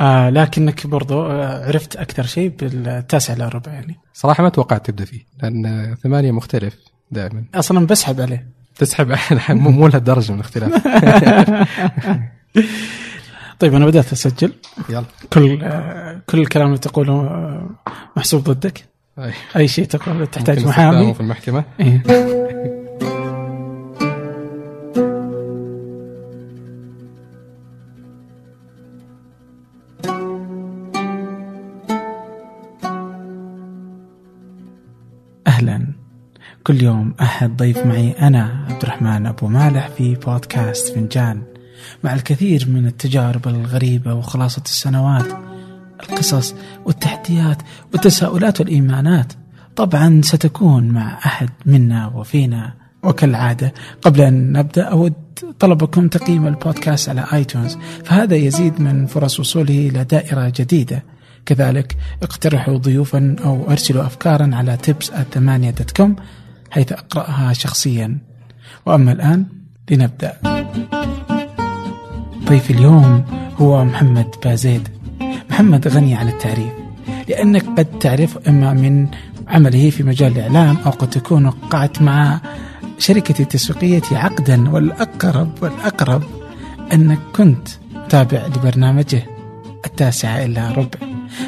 آه لكنك برضو آه عرفت أكثر شيء بالتاسع الا ربع يعني. صراحة ما توقعت تبدأ فيه لأن ثمانية مختلف دائما. أصلا بسحب عليه. تسحب مو مو لهالدرجة من الاختلاف. طيب أنا بدأت أسجل. يلا. كل آه كل الكلام اللي تقوله آه محسوب ضدك. أي. أي شيء تقول تحتاج محامي. في المحكمة. كل يوم أحد ضيف معي أنا عبد الرحمن أبو مالح في بودكاست فنجان. مع الكثير من التجارب الغريبة وخلاصة السنوات القصص والتحديات والتساؤلات والإيمانات طبعا ستكون مع أحد منا وفينا. وكالعادة قبل أن نبدأ أود طلبكم تقييم البودكاست على آيتونز فهذا يزيد من فرص وصوله إلى دائرة جديدة. كذلك اقترحوا ضيوفا أو أرسلوا افكارا على tips ثمانية دوت كوم حيث أقرأها شخصيا. وأما الآن لنبدأ. ضيف اليوم هو محمد بازيد. محمد غني عن التعريف. لأنك قد تعرف إما من عمله في مجال الإعلام أو قد تكون وقعت مع شركة التسويقية عقدا. والأقرب والأقرب أنك كنت تابع لبرنامجه التاسعة إلا ربع.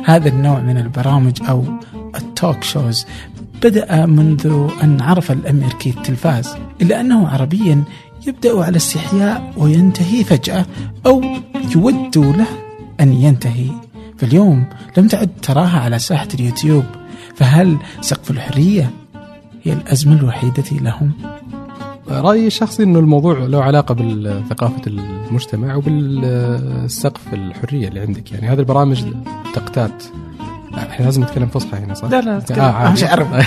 هذا النوع من البرامج أو التوك شوز بدأ منذ أن عرف الأمريكي التلفاز إلا أنه عربيا يبدأ على استحياء وينتهي فجأة أو يود له أن ينتهي فاليوم لم تعد تراها على ساحة اليوتيوب فهل سقف الحرية هي الأزمة الوحيدة لهم؟ رأيي الشخصي إنه الموضوع له علاقة بثقافه المجتمع وبالسقف الحرية اللي عندك يعني هذه البرامج تقتات إحنا لازم نتكلم فصحى هنا صح؟ لا لا آه عادي. مش عربي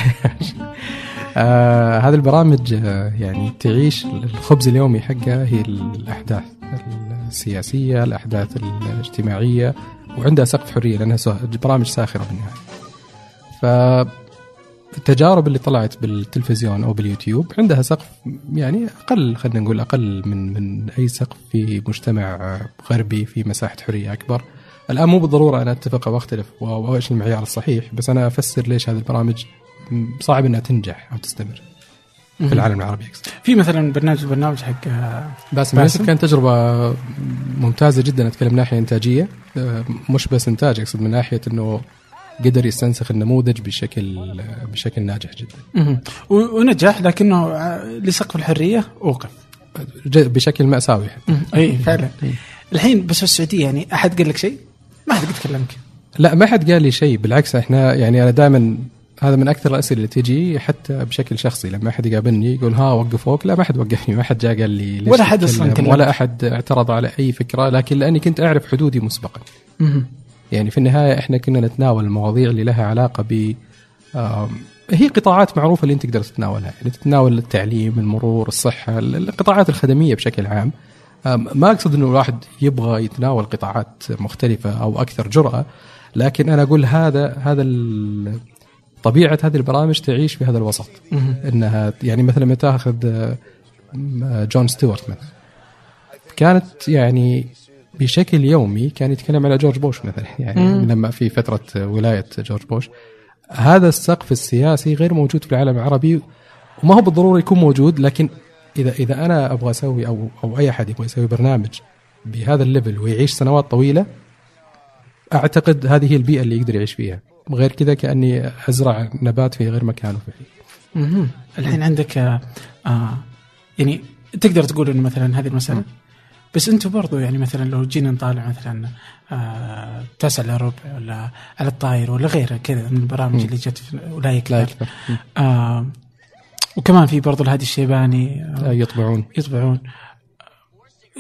آه هذه البرامج آه، يعني تعيش الخبز اليومي حقها هي الأحداث السياسية، الأحداث الاجتماعية وعندها سقف حرية لأنها برامج ساخره بالنهايه. فالتجارب اللي طلعت بالتلفزيون أو باليوتيوب عندها سقف يعني أقل خلينا نقول أقل من من أي سقف في مجتمع غربي في مساحة حرية أكبر. الآن مو بالضرورة أنا أتفق أو أختلف وايش المعيار الصحيح بس أنا أفسر ليش هذه البرامج صعب إنها تنجح أو تستمر في العالم العربي. في مثلا برنامج برنامج حق آه، باسم؟ يوسف كانت تجربة ممتازة جدا أتكلم من ناحية إنتاجية آه، مش بس إنتاج أقصد من ناحية إنه قدر يستنسخ النموذج بشكل بشكل ناجح جدا ونجح لكنه آه، لسقف الحرية أوقف ج- بشكل مأساوي حتى. أي فعلا الحين بس في السعودية يعني أحد قال لك شيء؟ ما حد قد كلمك لا ما حد قال لي شيء بالعكس إحنا يعني أنا دائما هذا من أكثر الأسئلة اللي تجي حتى بشكل شخصي لما أحد يقابلني يقول ها وقفوك لا ما حد وقفني ما حد جاء قال لي ليش ولا حد أصلاً تتكلم، كلمك. ولا أحد اعترض على أي فكرة لكن لأني كنت أعرف حدودي مسبقا. يعني في النهاية إحنا كنا نتناول المواضيع اللي لها علاقة ب هي قطاعات معروفة اللي أنت تقدر تتناولها، يعني تتناول التعليم، المرور، الصحة، ال- القطاعات الخدمية بشكل عام. ما أقصد إنه الواحد يبغى يتناول قطاعات مختلفة أو أكثر جرأة، لكن أنا أقول هذا هذا طبيعة هذه البرامج تعيش في هذا الوسط. إنها يعني مثلا لما تاخذ جون ستيوارت مثلا كانت يعني بشكل يومي كان يتكلم على جورج بوش مثلا يعني مم. لما في فترة ولاية جورج بوش هذا السقف السياسي غير موجود في العالم العربي وما هو بالضرورة يكون موجود لكن إذا إذا أنا أبغى أسوي أو أو أي أحد يبغى يسوي برنامج بهذا ال level ويعيش سنوات طويلة أعتقد هذه هي البيئة اللي يقدر يعيش فيها. غير كذا كأني أزرع نبات في غير مكانه فعليا مهم. الحين عندك آه يعني تقدر تقول إنه مثلا هذه المسألة؟ بس أنتم برضو يعني مثلا لو جينا نطالع مثلا آه تاسع الا ربع ولا على الطاير ولا غيره كذا من البرامج اللي جت في ولا يكفر. آه وكمان في برضو الهادي الشيباني آه يطبعون. يطبعون.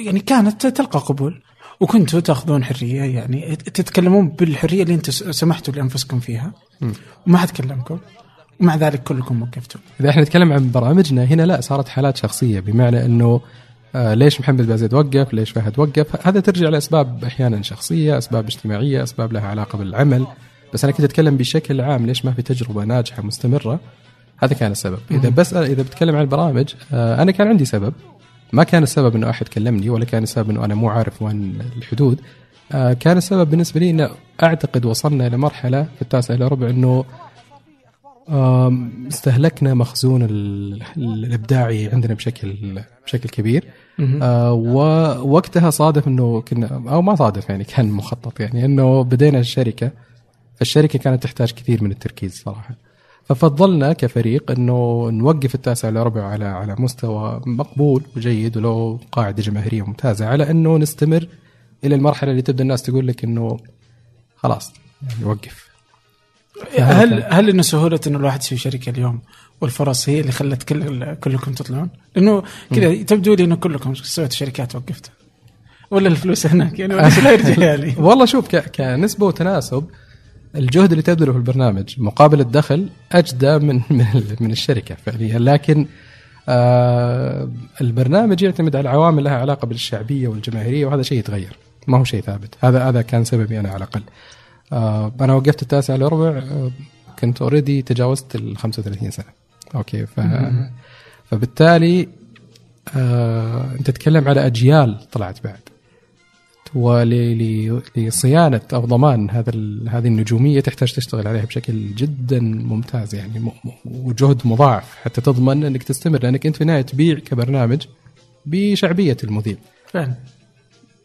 يعني كانت تلقى قبول. وكنتوا تاخذون حرية يعني تتكلمون بالحرية اللي أنتم سمحتوا لأنفسكم فيها. وما حد كلمكم ومع ذلك كلكم وقفتوا. إذا إحنا نتكلم عن برامجنا هنا لا صارت حالات شخصية بمعنى إنه آه ليش محمد بازيد وقف ليش فهد وقف؟ هذا ترجع لأسباب أحيانا شخصية أسباب اجتماعية أسباب لها علاقة بالعمل. بس أنا كنت أتكلم بشكل عام ليش ما في تجربة ناجحة مستمرة؟ هذا كان السبب. إذا بس إذا بتكلم عن البرامج آه أنا كان عندي سبب. ما كان السبب إنه أحد كلمني ولا كان السبب إنه أنا مو عارف وين الحدود. آه، كان السبب بالنسبة لي إنه أعتقد وصلنا إلى مرحلة في التاسع إلى ربع إنه استهلكنا مخزون ال- الإبداعي عندنا بشكل بشكل كبير. آه، ووقتها صادف إنه كنا أو ما صادف يعني كان مخطط يعني إنه بدينا الشركة. فالشركه كانت تحتاج كثير من التركيز صراحة. ففضلنا كفريق إنه نوقف التاسع إلى ربع على على مستوى مقبول وجيد ولو قاعدة جماهيرية ممتازة على إنه نستمر إلى المرحلة اللي تبدأ الناس تقول لك إنه خلاص يعني وقف هل هل إنه سهولة إنه الواحد يسوي شركة اليوم والفرص هي اللي خلت كل كلكم تطلعون؟ لأنه كذا تبدو لي إنه كلكم سويتوا شركات وقفتوا ولا الفلوس هناك؟ يعني ولا لا يرجع لي؟ والله شوف كنسبة وتناسب الجهد اللي تبذله في البرنامج مقابل الدخل أجدى من من, من الشركة فعليا. لكن آه البرنامج يعتمد على عوامل لها علاقة بالشعبية والجماهيرية وهذا شيء يتغير. ما هو شيء ثابت. هذا هذا كان سببي أنا على الأقل. آه أنا وقفت التاسع الا ربع آه كنت already تجاوزت ال 35 سنة. okay ف فبالتالي آه أنت تتكلم على أجيال طلعت بعد. ولصيانه أو ضمان هذا هذه النجومية تحتاج تشتغل عليها بشكل جدا ممتاز يعني وجهد مضاعف حتى تضمن أنك تستمر لأنك أنت في النهاية تبيع كبرنامج بشعبية المذيع. فعلا.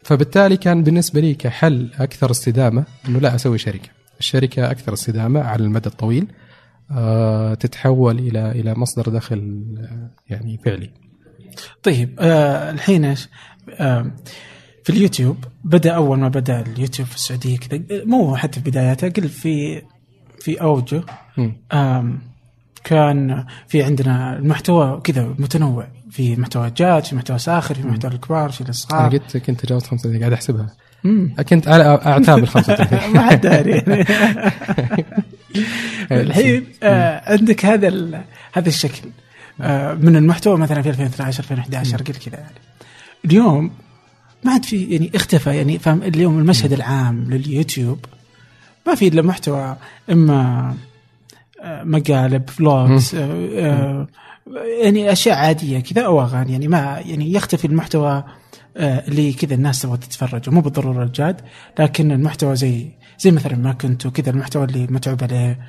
فبالتالي كان بالنسبة لي كحل أكثر استدامة إنه لا أسوي شركة. الشركة أكثر استدامة على المدى الطويل آه تتحول إلى إلى مصدر دخل آه، يعني فعلي. طيب آه الحين إيش؟ آه في اليوتيوب. بدأ أول ما بدأ اليوتيوب في السعودية كذا مو حتى في بداياته قل في في أوجه. كان في عندنا المحتوى كذا متنوع. في محتوى جاد في محتوى ساخر في محتوى الكبار في أنا الصغار قلت كنت تجاوزت 35 قاعد أحسبها. كنت أعتاب ال 35 ما حد داري. الحين آه عندك هذا هذا الشكل. آه من المحتوى مثلا في 2012 2011 قل كذا. يعني اليوم ما عاد في يعني اختفى يعني فاهم؟ اليوم المشهد العام لليوتيوب. ما في إلا محتوى إما آه، مقالب فلوجز آه، آه، يعني أشياء عادية كذا أو أغاني. يعني ما يعني يختفي المحتوى اللي كذا الناس تبغى تتفرج مو بالضرورة الجاد لكن المحتوى زي زي مثلا ما كنت وكذا المحتوى اللي متعوب عليه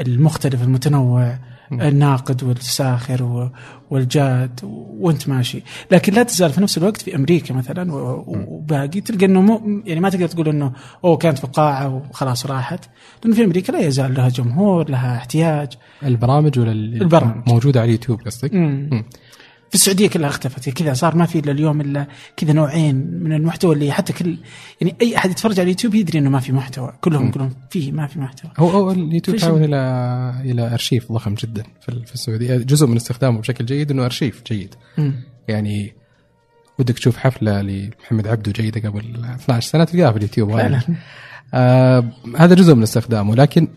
المختلف المتنوع. الناقد والساخر والجاد وانت ماشي. لكن لا تزال في نفس الوقت في أمريكا مثلا وباقي تلقى إنه مو يعني ما تقدر تقول إنه أوه كانت في قاعة وخلاص راحت. لأنه في أمريكا لا يزال لها جمهور لها احتياج. البرامج ولا ال- البرامج. موجودة على اليوتيوب قصدك؟ في السعودية كلها اختفت كذا صار ما في إلا اليوم إلا كذا نوعين من المحتوى اللي حتى كل يعني أي أحد يتفرج على اليوتيوب يدري إنه ما في محتوى كلهم يقولون فيه ما في محتوى. هو هو اليوتيوب تحول إلى إلى أرشيف ضخم جدا في ال- في السعودية. جزء من استخدامه بشكل جيد إنه أرشيف جيد. مم. يعني ودك تشوف حفلة لمحمد عبده جيدة قبل 12 سنة تلقاها في اليوتيوب فعلا. آه هذا جزء من استخدامه لكن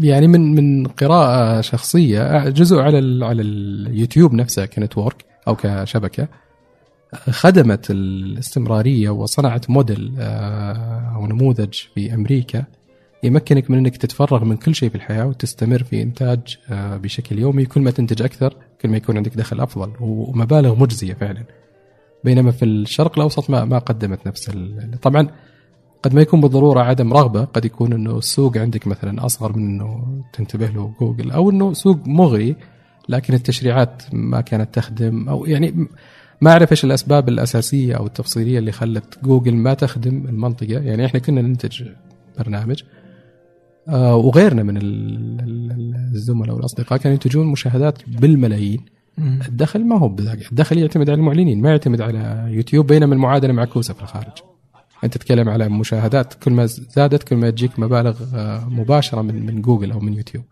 يعني من من قراءة شخصية آه، جزء على على اليوتيوب نفسه كنتورك أو كشبكة آه، خدمت الاستمرارية وصنعت موديل آه، أو نموذج في أمريكا يمكنك من إنك تتفرغ من كل شيء في الحياة وتستمر في إنتاج آه، بشكل يومي كل ما تنتج أكثر كل ما يكون عندك دخل أفضل ومبالغ مجزية فعلا. بينما في الشرق الأوسط ما ما قدمت نفس طبعا قد ما يكون بالضرورة عدم رغبة قد يكون إنه السوق عندك مثلا أصغر من إنه تنتبه له جوجل أو إنه سوق مغري لكن التشريعات ما كانت تخدم أو يعني ما أعرف إيش الأسباب الأساسية أو التفصيلية اللي خلت جوجل ما تخدم المنطقة. يعني إحنا كنا ننتج برنامج آه وغيرنا من ال- ال- الزملاء والأصدقاء كانوا ينتجون مشاهدات بالملايين. الدخل ما هو بذاك الدخل يعتمد على المعلنين ما يعتمد على يوتيوب بينما المعادلة معكوسه في الخارج. أنت تتكلم على مشاهدات كل ما زادت كل ما تجيك مبالغ آه، مباشرة من من جوجل أو من يوتيوب.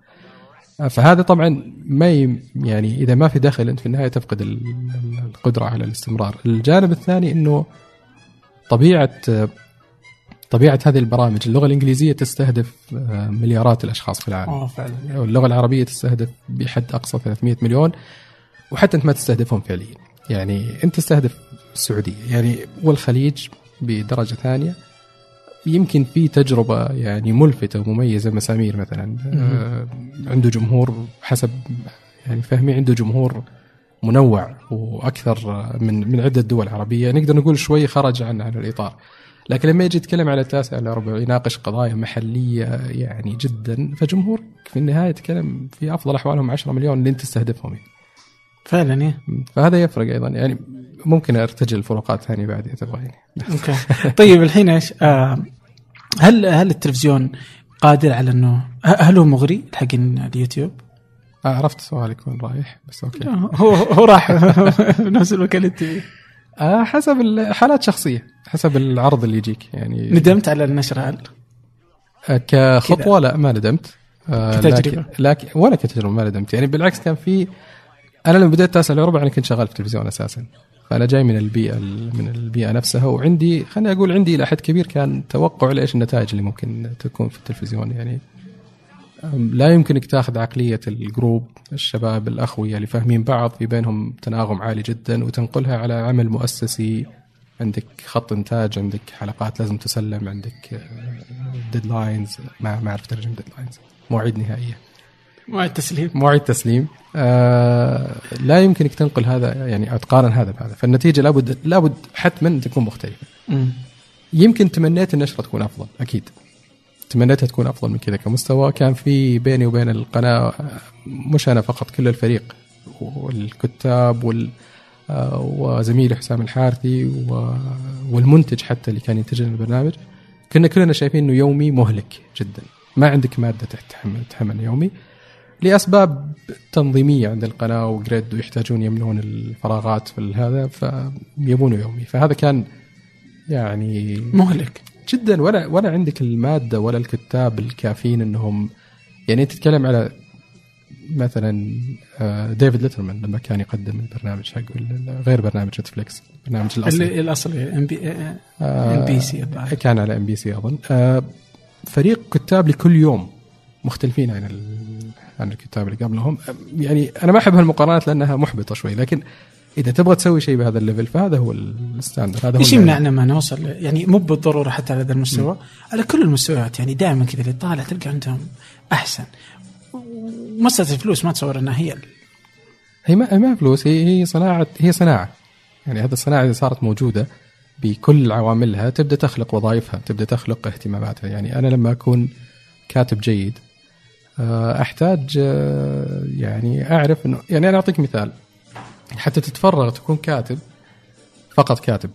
آه، فهذا طبعا ما يعني إذا ما في دخل أنت في النهاية تفقد ال- ال- القدرة على الاستمرار. الجانب الثاني إنه طبيعة طبيعة هذه البرامج اللغة الإنجليزية تستهدف آه، مليارات الأشخاص في العالم. آه فعلا. واللغة العربية تستهدف بحد أقصى 300 مليون وحتى أنت ما تستهدفهم فعليا. يعني أنت تستهدف السعودية. يعني والخليج بدرجة ثانية. يمكن في تجربة يعني ملفتة ومميزة مسامير مثلا. آه عنده جمهور حسب يعني فهمي عنده جمهور منوع وأكثر من من عدة دول عربية. نقدر نقول شوي خرج عن عن الإطار. لكن لما يجي يتكلم على التاسع الاربع يناقش قضايا محلية يعني جدا فجمهورك في النهاية يتكلم في أفضل أحوالهم 10 مليون اللي انت تستهدفهم. يعني. فعلا إيه. فهذا يفرق أيضا. يعني ممكن أرتجل فروقات ثانية بعد إذا تبغى يعني أوكي. طيب الحين إيش؟ آه هل هل التلفزيون قادر على إنه هل هو مغري؟ حق اليوتيوب؟ آه، عرفت سؤالك وين رايح بس أوكي. هو هو راح. نفس المكان اللي آه حسب الحالات شخصية حسب العرض اللي يجيك. يعني ندمت على النشر هل؟ آه، كخطوة لا ما ندمت. آه، كتجربة. لكن, لكن ولا كتجربه ما ندمت. يعني بالعكس كان في أنا لما بديت تاسع الربع أنا كنت شغال في التلفزيون أساسا. فأنا جاي من البيئة من البيئة نفسها وعندي خليني أقول عندي إلى حد كبير كان توقع لإيش النتائج اللي ممكن تكون في التلفزيون يعني. لا يمكنك تاخذ عقلية ال group الشباب الاخويه اللي فاهمين بعض في بينهم تناغم عالي جدا وتنقلها على عمل مؤسسي. عندك خط إنتاج عندك حلقات لازم تسلم عندك deadlines ما ما أعرف ترجم deadlines مواعيد نهائية. مع التسليم مواعيد تسليم. آه لا يمكنك تنقل هذا يعني أو تقارن هذا بهذا. فالنتيجة لابد لابد حتما تكون مختلفة. مم. يمكن تمنيت النشرة تكون أفضل أكيد. تمنيتها تكون أفضل من كذا كمستوى. كان في بيني وبين القناة مش أنا فقط كل الفريق والكتاب وال آه، وزميلي حسام الحارثي و- والمنتج حتى اللي كان ينتج لنا البرنامج. كنا كلنا شايفين إنه يومي مهلك جدا. ما عندك مادة تحمل تحمل يومي. لأسباب تنظيمية عند القناة وجريد ويحتاجون يملون الفراغات في هذا فيبونه يومي. فهذا كان يعني مهلك. جدا. ولا ولا عندك المادة ولا الكتاب الكافيين إنهم يعني تتكلم على مثلا آه، ديفيد ليترمان لما كان يقدم البرنامج ال- غير برنامج نتفليكس البرنامج الاصلي الاصلي NB آه، NBC كان على NBC أظن. آه، فريق كتاب لكل يوم مختلفين عن عن الكتاب اللي قبلهم. يعني أنا ما أحب هالمقارنات لأنها محبطة شوي لكن إذا تبغى تسوي شيء بهذا ال level فهذا هو ال standard هذا هو إيش. يمنعنا ما نوصل يعني مو بالضرورة حتى على هذا المستوى على كل المستويات. يعني دائما كذا اللي طالع تلقى عندهم أحسن. مساله الفلوس ما تصور إنها هي هي ما هي ما فلوس هي هي صناعه هي صناعة. يعني هذه الصناعة إذا صارت موجودة بكل عواملها تبدأ تخلق وظائفها تبدأ تخلق اهتماماتها. يعني أنا لما أكون كاتب جيد أحتاج آه، يعني أعرف إنه يعني أنا أعطيك مثال. حتى تتفرغ تكون كاتب فقط كاتب.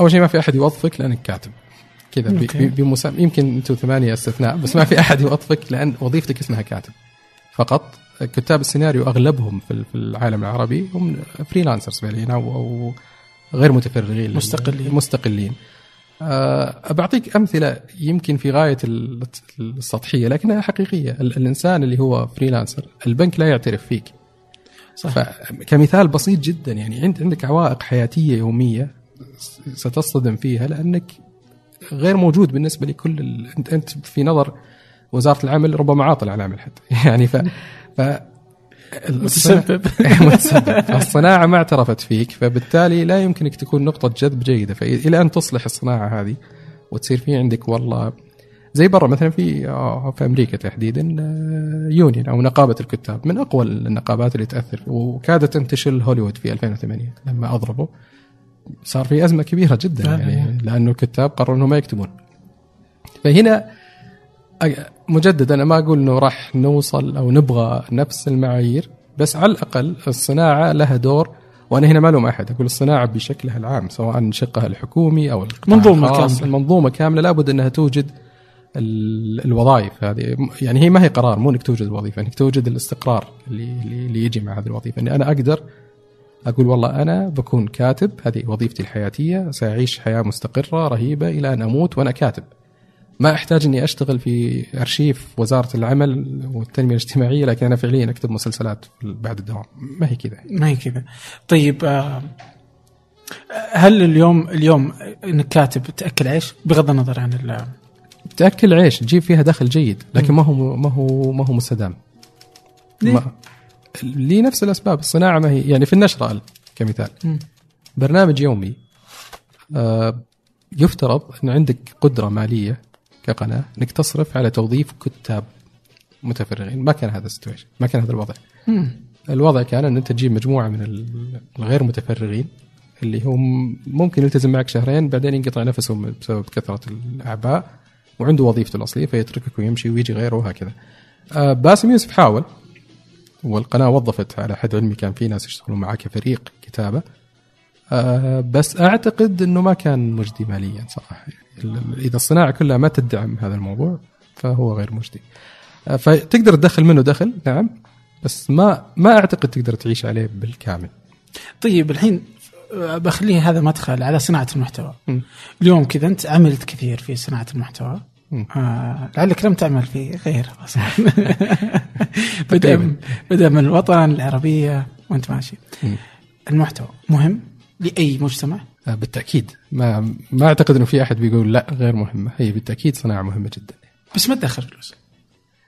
أول شيء ما في أحد يوظفك لأنك كاتب. كذا ب- أوكي. ب- بمسا... يمكن أنتم ثمانية أستثناء بس ما في أحد يوظفك لأن وظيفتك اسمها كاتب. فقط كتاب السيناريو أغلبهم في ال- في العالم العربي هم freelancers فعليا أو غير متفرغين مستقلين. مستقلين. بعطيك أمثلة يمكن في غاية ال- السطحية لكنها حقيقية. ال- الإنسان اللي هو فريلانسر البنك لا يعترف فيك. صح فكمثال بسيط جدا يعني عند عندك عوائق حياتية يومية ستصطدم فيها لأنك غير موجود بالنسبة لكل ال... انت أنت في نظر وزارة العمل ربما عاطل عن العمل حتى. يعني ف ف متسبب. متسبب الصناعة ما اعترفت فيك فبالتالي لا يمكنك تكون نقطة جذب جيدة. فالى أن تصلح الصناعة هذه وتصير في عندك والله زي برا مثلا في آه، في أمريكا تحديدا آه، يونيون أو نقابة الكتاب. من أقوى النقابات اللي تأثر وكادت ان تشل هوليوود في 2008 لما أضربوا. صار في أزمة كبيرة جدا فعلا. يعني لأنه الكتاب قرروا إنهم ما يكتبون. فهنا مجددا أنا ما أقول إنه راح نوصل أو نبغى نفس المعايير بس على الأقل الصناعة لها دور وأنا هنا ما ألوم أحد أقول الصناعة بشكلها العام سواء شقها الحكومي أو القطاع منظومة الخاص، كاملة. منظومه كاملة لابد إنها توجد ال- الوظائف هذه. يعني هي ما هي قرار مو إنك توجد الوظيفة إنك توجد الاستقرار اللي اللي اللي يجي مع هذه الوظيفة. إني أنا أقدر أقول والله أنا بكون كاتب هذه وظيفتي الحياتية سأعيش حياة مستقرة رهيبة إلى أن أموت وأنا كاتب. ما أحتاج إني أشتغل في أرشيف وزارة العمل والتنمية الاجتماعية لكن أنا فعليا أكتب مسلسلات بعد الدوام. ما هي كذا. ما هي كذا. طيب آه، هل اليوم اليوم إنك كاتب تأكل عيش؟ بغض النظر عن ال- تأكل عيش تجيب فيها دخل جيد لكن ما هو ما هو ما هو مستدام. ليه؟ لنفس الأسباب الصناعة ما هي يعني في النشرة ال- كمثال. مم. برنامج يومي آه، يفترض إن عندك قدرة مالية كقناة إنك تصرف على توظيف كتاب متفرغين ما كان هذا السيتويشن ما كان هذا الوضع مم. الوضع كان إن أنت تجيب مجموعة من ال- الغير متفرغين اللي هم ممكن يلتزم معك شهرين بعدين ينقطع نفسه بسبب كثرة الأعباء وعنده وظيفته الأصلية فيتركك ويمشي ويجي غيره وهكذا. آه، باسم يوسف حاول والقناة وظفت على حد علمي كان في ناس يشتغلون معاه كفريق كتابة آه، بس أعتقد إنه ما كان مجدي ماليا صراحة يعني إذا الصناعة كلها ما تدعم هذا الموضوع فهو غير مجدي. آه، فتقدر تدخل منه دخل نعم بس ما ما أعتقد تقدر تعيش عليه بالكامل. طيب الحين بخليه هذا مدخل على صناعة المحتوى مم. اليوم كذا أنت عملت كثير في صناعة المحتوى. آه لعلك لم تعمل في غيره أصلا بدا. بدا من الوطن العربية وأنت ماشي مم. المحتوى مهم لأي مجتمع آه، بالتأكيد. ما ما أعتقد إنه في أحد بيقول لا غير مهمة. هي بالتأكيد صناعة مهمة جدا. بس ما تدخل فلوس.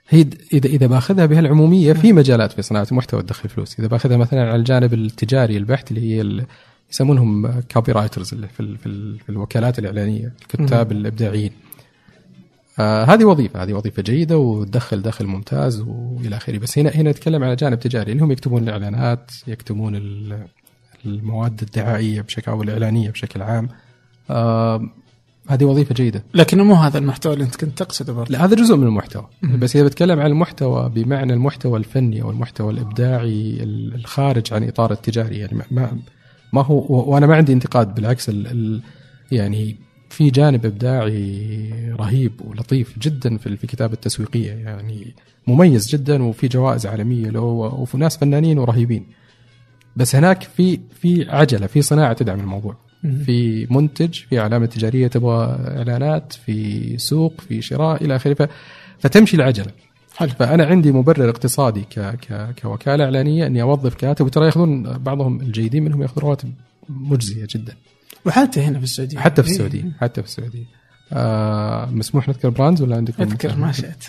هي اذا إذا باخذها بهالعمومية في مجالات في صناعة المحتوى تدخل فلوس. إذا باخذها مثلا على الجانب التجاري البحت اللي هي يسمونهم copywriters اللي في, في, في الوكالات الإعلانية الكتاب الإبداعيين. آه هذه وظيفة. هذه وظيفة جيدة وتدخل دخل ممتاز وإلى آخره. بس هنا هنا نتكلم على جانب تجاري. اللي هم يكتبون الإعلانات يكتبون ال- المواد الدعائية بشكل أو الإعلانية بشكل عام. آه هذه وظيفة جيدة. لكن مو هذا المحتوى اللي انت كنت تقصده برضه. لا هذا جزء من المحتوى. بس إذا بتكلم عن المحتوى بمعنى المحتوى الفني أو المحتوى الإبداعي ال- الخارج عن إطار التجاري يعني ما- ما هو وأنا ما عندي انتقاد بالعكس ال ال يعني في جانب إبداعي رهيب ولطيف جدا في الكتابة التسويقية يعني مميز جدا وفي جوائز عالمية له وفي ناس فنانين ورهيبين. بس هناك في في عجلة في صناعة تدعم الموضوع. في منتج في علامة تجارية تبغى إعلانات في سوق في شراء إلى آخره. فتمشي العجلة. حلو. فأنا عندي مبرر اقتصادي ك ك كوكالة إعلانية إني أوظف كاتب وترى يأخذون بعضهم الجيدين منهم يأخذون رواتب مجزية جدا. وحتى هنا في السعودية. حتى في إيه. السعودية حتى في السعودية. آه مسموح نذكر brands ولا عندك اذكر ما شئت.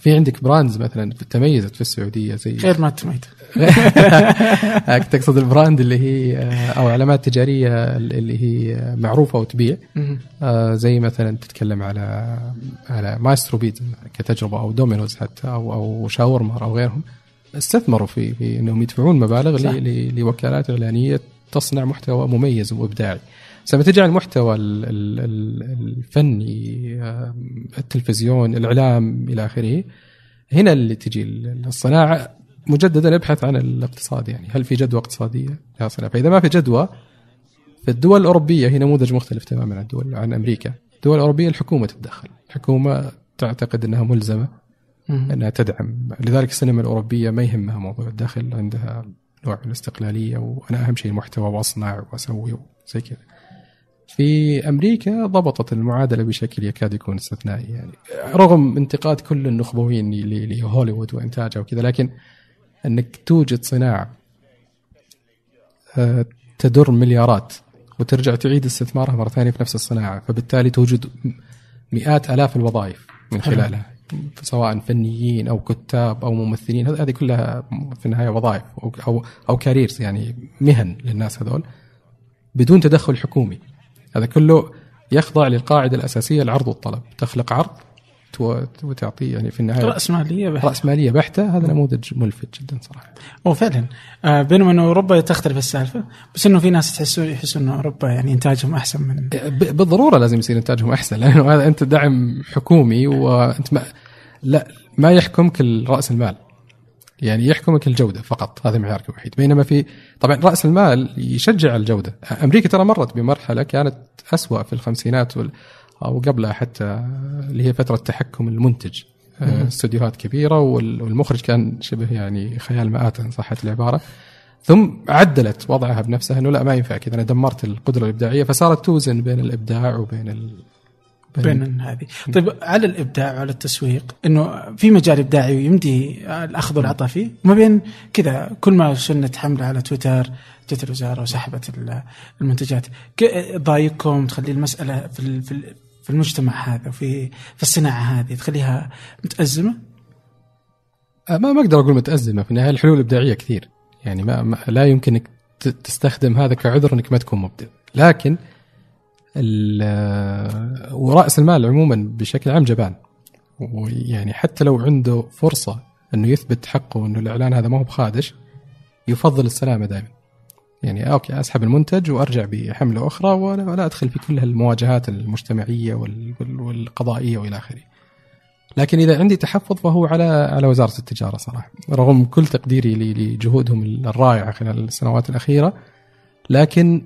في عندك brands مثلا تميزت في السعودية زي غير ما تميت تقصد ال brand اللي هي أو علامات تجاريه اللي هي معروفة وتبيع. آه، زي مثلا تتكلم على على مايسترو بيتزا كتجربة أو دومينوز حتى أو أو شاورما أو غيرهم استثمروا في في إنهم يدفعون مبالغ صح. لوكالات إعلانية تصنع محتوى مميز وإبداعي. بس لما تجي على المحتوى ال- ال- ال- الفني آه، التلفزيون الإعلام إلى آخره. هنا اللي تجي ال- الصناعة مجددا ابحث عن الاقتصاد يعني. هل في جدوى اقتصادية؟ لها صناعة. فإذا ما في جدوى في الدول الأوروبية هي نموذج مختلف تماما عن الدول عن أمريكا. الدول الأوروبية الحكومة تتدخل. الحكومة تعتقد أنها ملزمة مم. أنها تدعم. لذلك السينما الأوروبية ما يهمها موضوع الدخل عندها نوع من الاستقلالية وأنا أهم شيء المحتوى وأصنع وأسوي زي كذا. في أمريكا ضبطت المعادلة بشكل يكاد يكون استثنائي يعني رغم انتقاد كل النخبويين لهوليوود وإنتاجها وكذا لكن أنك توجد صناعة آه، تدر مليارات وترجع تعيد استثمارها مرة ثانية في نفس الصناعة فبالتالي توجد مئات آلاف الوظائف من. خلالها سواء فنيين أو كتاب أو ممثلين هذ- هذه كلها في النهاية وظائف أو أو, كاريرز يعني مهن للناس هذول بدون تدخل حكومي هذا كله يخضع للقاعدة الأساسية العرض والطلب. تخلق عرض وتعطيه يعني في النهاية رأس مالية بحت. رأس مالية بحتة. هذا نموذج ملفت جدا صراحة. هو فعلا. آه بينما إنه أوروبا تختلف السالفة بس إنه في ناس تحسوا يحسوا إنه أوروبا يعني إنتاجهم أحسن من ب- بالضرورة لازم يصير إنتاجهم أحسن لأنه هذا أنت دعم حكومي وأنت ما لا ما يحكمك رأس المال. يعني يحكمك الجودة فقط هذا معيارك الوحيد. بينما في طبعا رأس المال يشجع الجودة. أمريكا ترى مرت بمرحلة كانت أسوأ في الخمسينات وال أو قبلها حتى اللي هي فترة تحكم المنتج. استديوهات كبيرة وال- والمخرج كان شبه يعني خيال مآتة إن صحت العبارة. ثم عدلت وضعها بنفسها إنه لا ما ينفع كذا. أنا دمرت القدرة الإبداعية فصارت توزن بين الإبداع وبين. بين هذه. طيب على الإبداع وعلى التسويق إنه في مجال إبداعي ويمدي الأخذ والعطاء فيه؟ ما بين كذا كل ما شنت حملة على تويتر جت الوزاره وسحبت ال- المنتجات ضايقكم تخلي المسألة في في ال- في المجتمع هذا وفي في الصناعة هذه تخليها متأزمة؟ آه، ما ما أقدر أقول متأزمة في النهاية الحلول الإبداعية كثير. يعني ما, ما لا يمكن إنك ت- تستخدم هذا كعذر إنك ما تكون مبدع. لكن ورأس المال عموما بشكل عام جبان. ويعني حتى لو عنده فرصة أنه يثبت حقه انه الإعلان هذا ما هو بخادش يفضل السلامة دائما. يعني أوكي أسحب المنتج وأرجع بحملة أخرى ولا أدخل في كل المواجهات المجتمعية وال- وال- والقضائية وإلى آخره. لكن إذا عندي تحفظ فهو على على وزارة التجارة صراحة، رغم كل تقديري لجهودهم الرائعة خلال السنوات الأخيرة لكن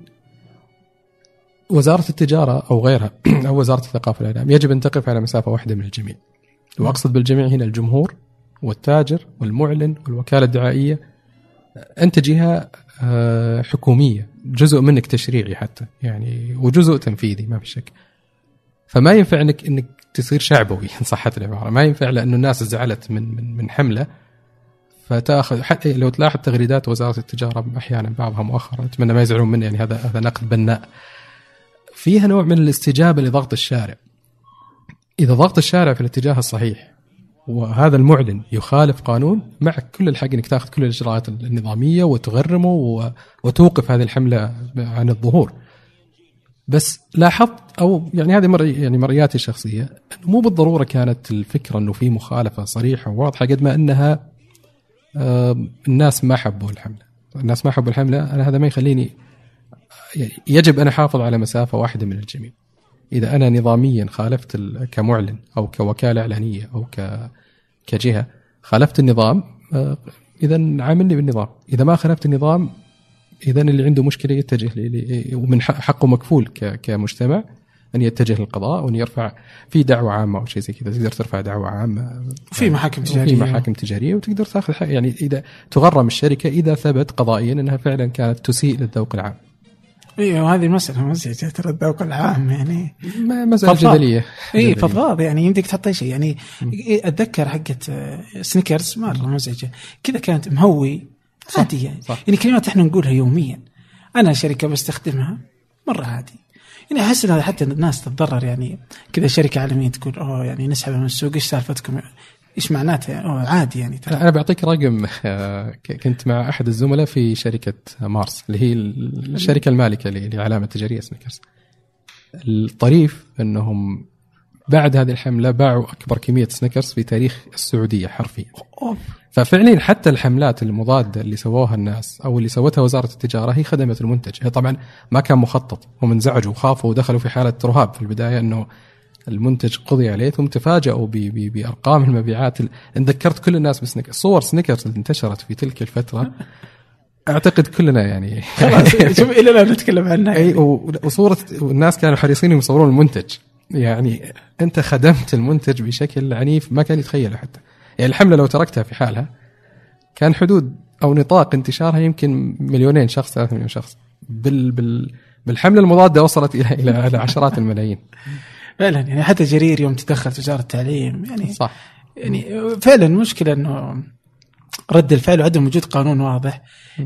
وزارة التجارة أو غيرها أو وزارة الثقافة والإعلام يجب أن تقف على مسافة واحدة من الجميع. وأقصد بالجميع هنا الجمهور والتاجر والمعلن والوكالة الدعائية أنت جهة آه، حكومية جزء منك تشريعي حتى يعني وجزء تنفيذي ما في شك. فما ينفع انك إنك تصير شعبوي إن صحت العبارة. ما ينفع لأنه الناس زعلت من من من حملة فتاخذ حتى لو تلاحظ تغريدات وزارة التجارة أحيانا بعضها مؤخرا أتمنى ما يزعلون مني يعني هذا هذا نقد بناء. فيها نوع من الاستجابة لضغط الشارع إذا ضغط الشارع في الاتجاه الصحيح وهذا المعلن يخالف قانون معك كل الحق إنك تأخذ كل الإجراءات النظامية وتغرمه وتوقف هذه الحملة عن الظهور. بس لاحظت أو يعني هذه مري يعني مرياتي الشخصية إنه مو بالضرورة كانت الفكرة إنه في مخالفة صريحة وواضحة قد ما إنها الناس ما حبوا الحملة. الناس ما حبوا الحملة أنا هذا ما يخليني يجب أن أحافظ على مسافة واحدة من الجميع. إذا أنا نظاميا خالفت ال- كمعلن أو كوكالة إعلانية أو ك كجهة خالفت النظام آه، اذا عاملني بالنظام. إذا ما خالفت النظام اذا اللي عنده مشكلة يتجه ل- ومن حق- حقه مكفول كمجتمع أن يتجه للقضاء وأن يرفع في دعوة عامة أو شيء زي كذا. تقدر ترفع دعوة عامة في محاكم في تجارية. محاكم تجارية وتقدر تاخذ يعني إذا تغرم الشركة إذا ثبت قضائيا أنها فعلا كانت تسيء للذوق العام. أيوه هذه مسألة مزعجه ترى الذوق العام يعني مساله. جدلية. اي. فضفاض يعني يمديك تحط أي شيء. يعني أتذكر حقت سنيكرز مره مزعجه كذا كانت مهوي عادي يعني صح. يعني كلمات إحنا نقولها يوميا. أنا شركة بستخدمها مرة عادي. يعني أحس ان حتى الناس تتضرر يعني كذا شركة عالمية تقول أوه يعني نسحب من السوق إيش سالفتكم؟ إيش معناته يعني عادي يعني ترى. أنا بعطيك رقم كنت مع أحد الزملاء في شركة مارس اللي هي ال- الشركة المالكة للعلامه التجاريه سنيكرز. الطريف إنهم بعد هذه الحملة باعوا أكبر كمية سنيكرز في تاريخ السعودية حرفيا. ففعليا حتى الحملات المضادة اللي سووها الناس أو اللي سوتها وزارة التجارة هي خدمت المنتج، هي طبعا ما كان مخطط، هم انزعجوا وخافوا ودخلوا في حالة رهاب في البداية إنه المنتج قضي عليه ثم ب- بأرقام المبيعات ال- إن ذكرت كل الناس بسنيكر صور سنيكرز اللي انتشرت في تلك الفترة. أعتقد كلنا يعني خلاص شوف إلى الان نتكلم عنها أي و- وصورة والناس كانوا حريصين يصورون المنتج. يعني أنت خدمت المنتج بشكل عنيف ما كان يتخيله حتى. يعني الحملة لو تركتها في حالها كان حدود أو نطاق انتشارها يمكن مليونين شخص ثلاثة مليون شخص. بال بال بالحملة المضادة وصلت إلى إلى عشرات الملايين. فعلا يعني حتى جرير يوم تدخل وزارة التعليم يعني صح يعني فعلا مشكلة إنه رد الفعل وعدم وجود قانون واضح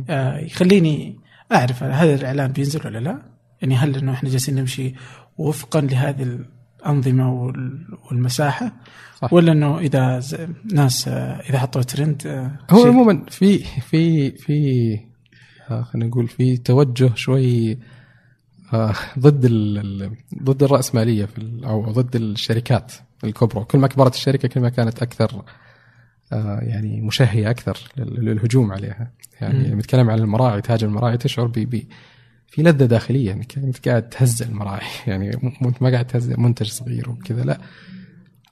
آه، يخليني أعرف هذا الاعلان بينزل ولا لا؟ يعني هل إنه إحنا جالسين نمشي وفقا لهذه الأنظمة وال- والمساحة صح. ولا إنه إذا ناس آه، إذا حطوا ترند آه، هو عموما في في في آه، خلينا نقول في توجه شوي ضد ال ضد الرأسمالية في أو ضد الشركات الكبرى كل ما كبرت الشركة كل ما كانت أكثر آه، يعني مشهية أكثر لل- للهجوم عليها. يعني. لما نتكلم عن المراعي تاجر المراعي تشعر ب في لذة داخلية. انك انت قاعد تهزئ المراعي. يعني انت ما قاعد تهزئ منتج صغير وكذا لا.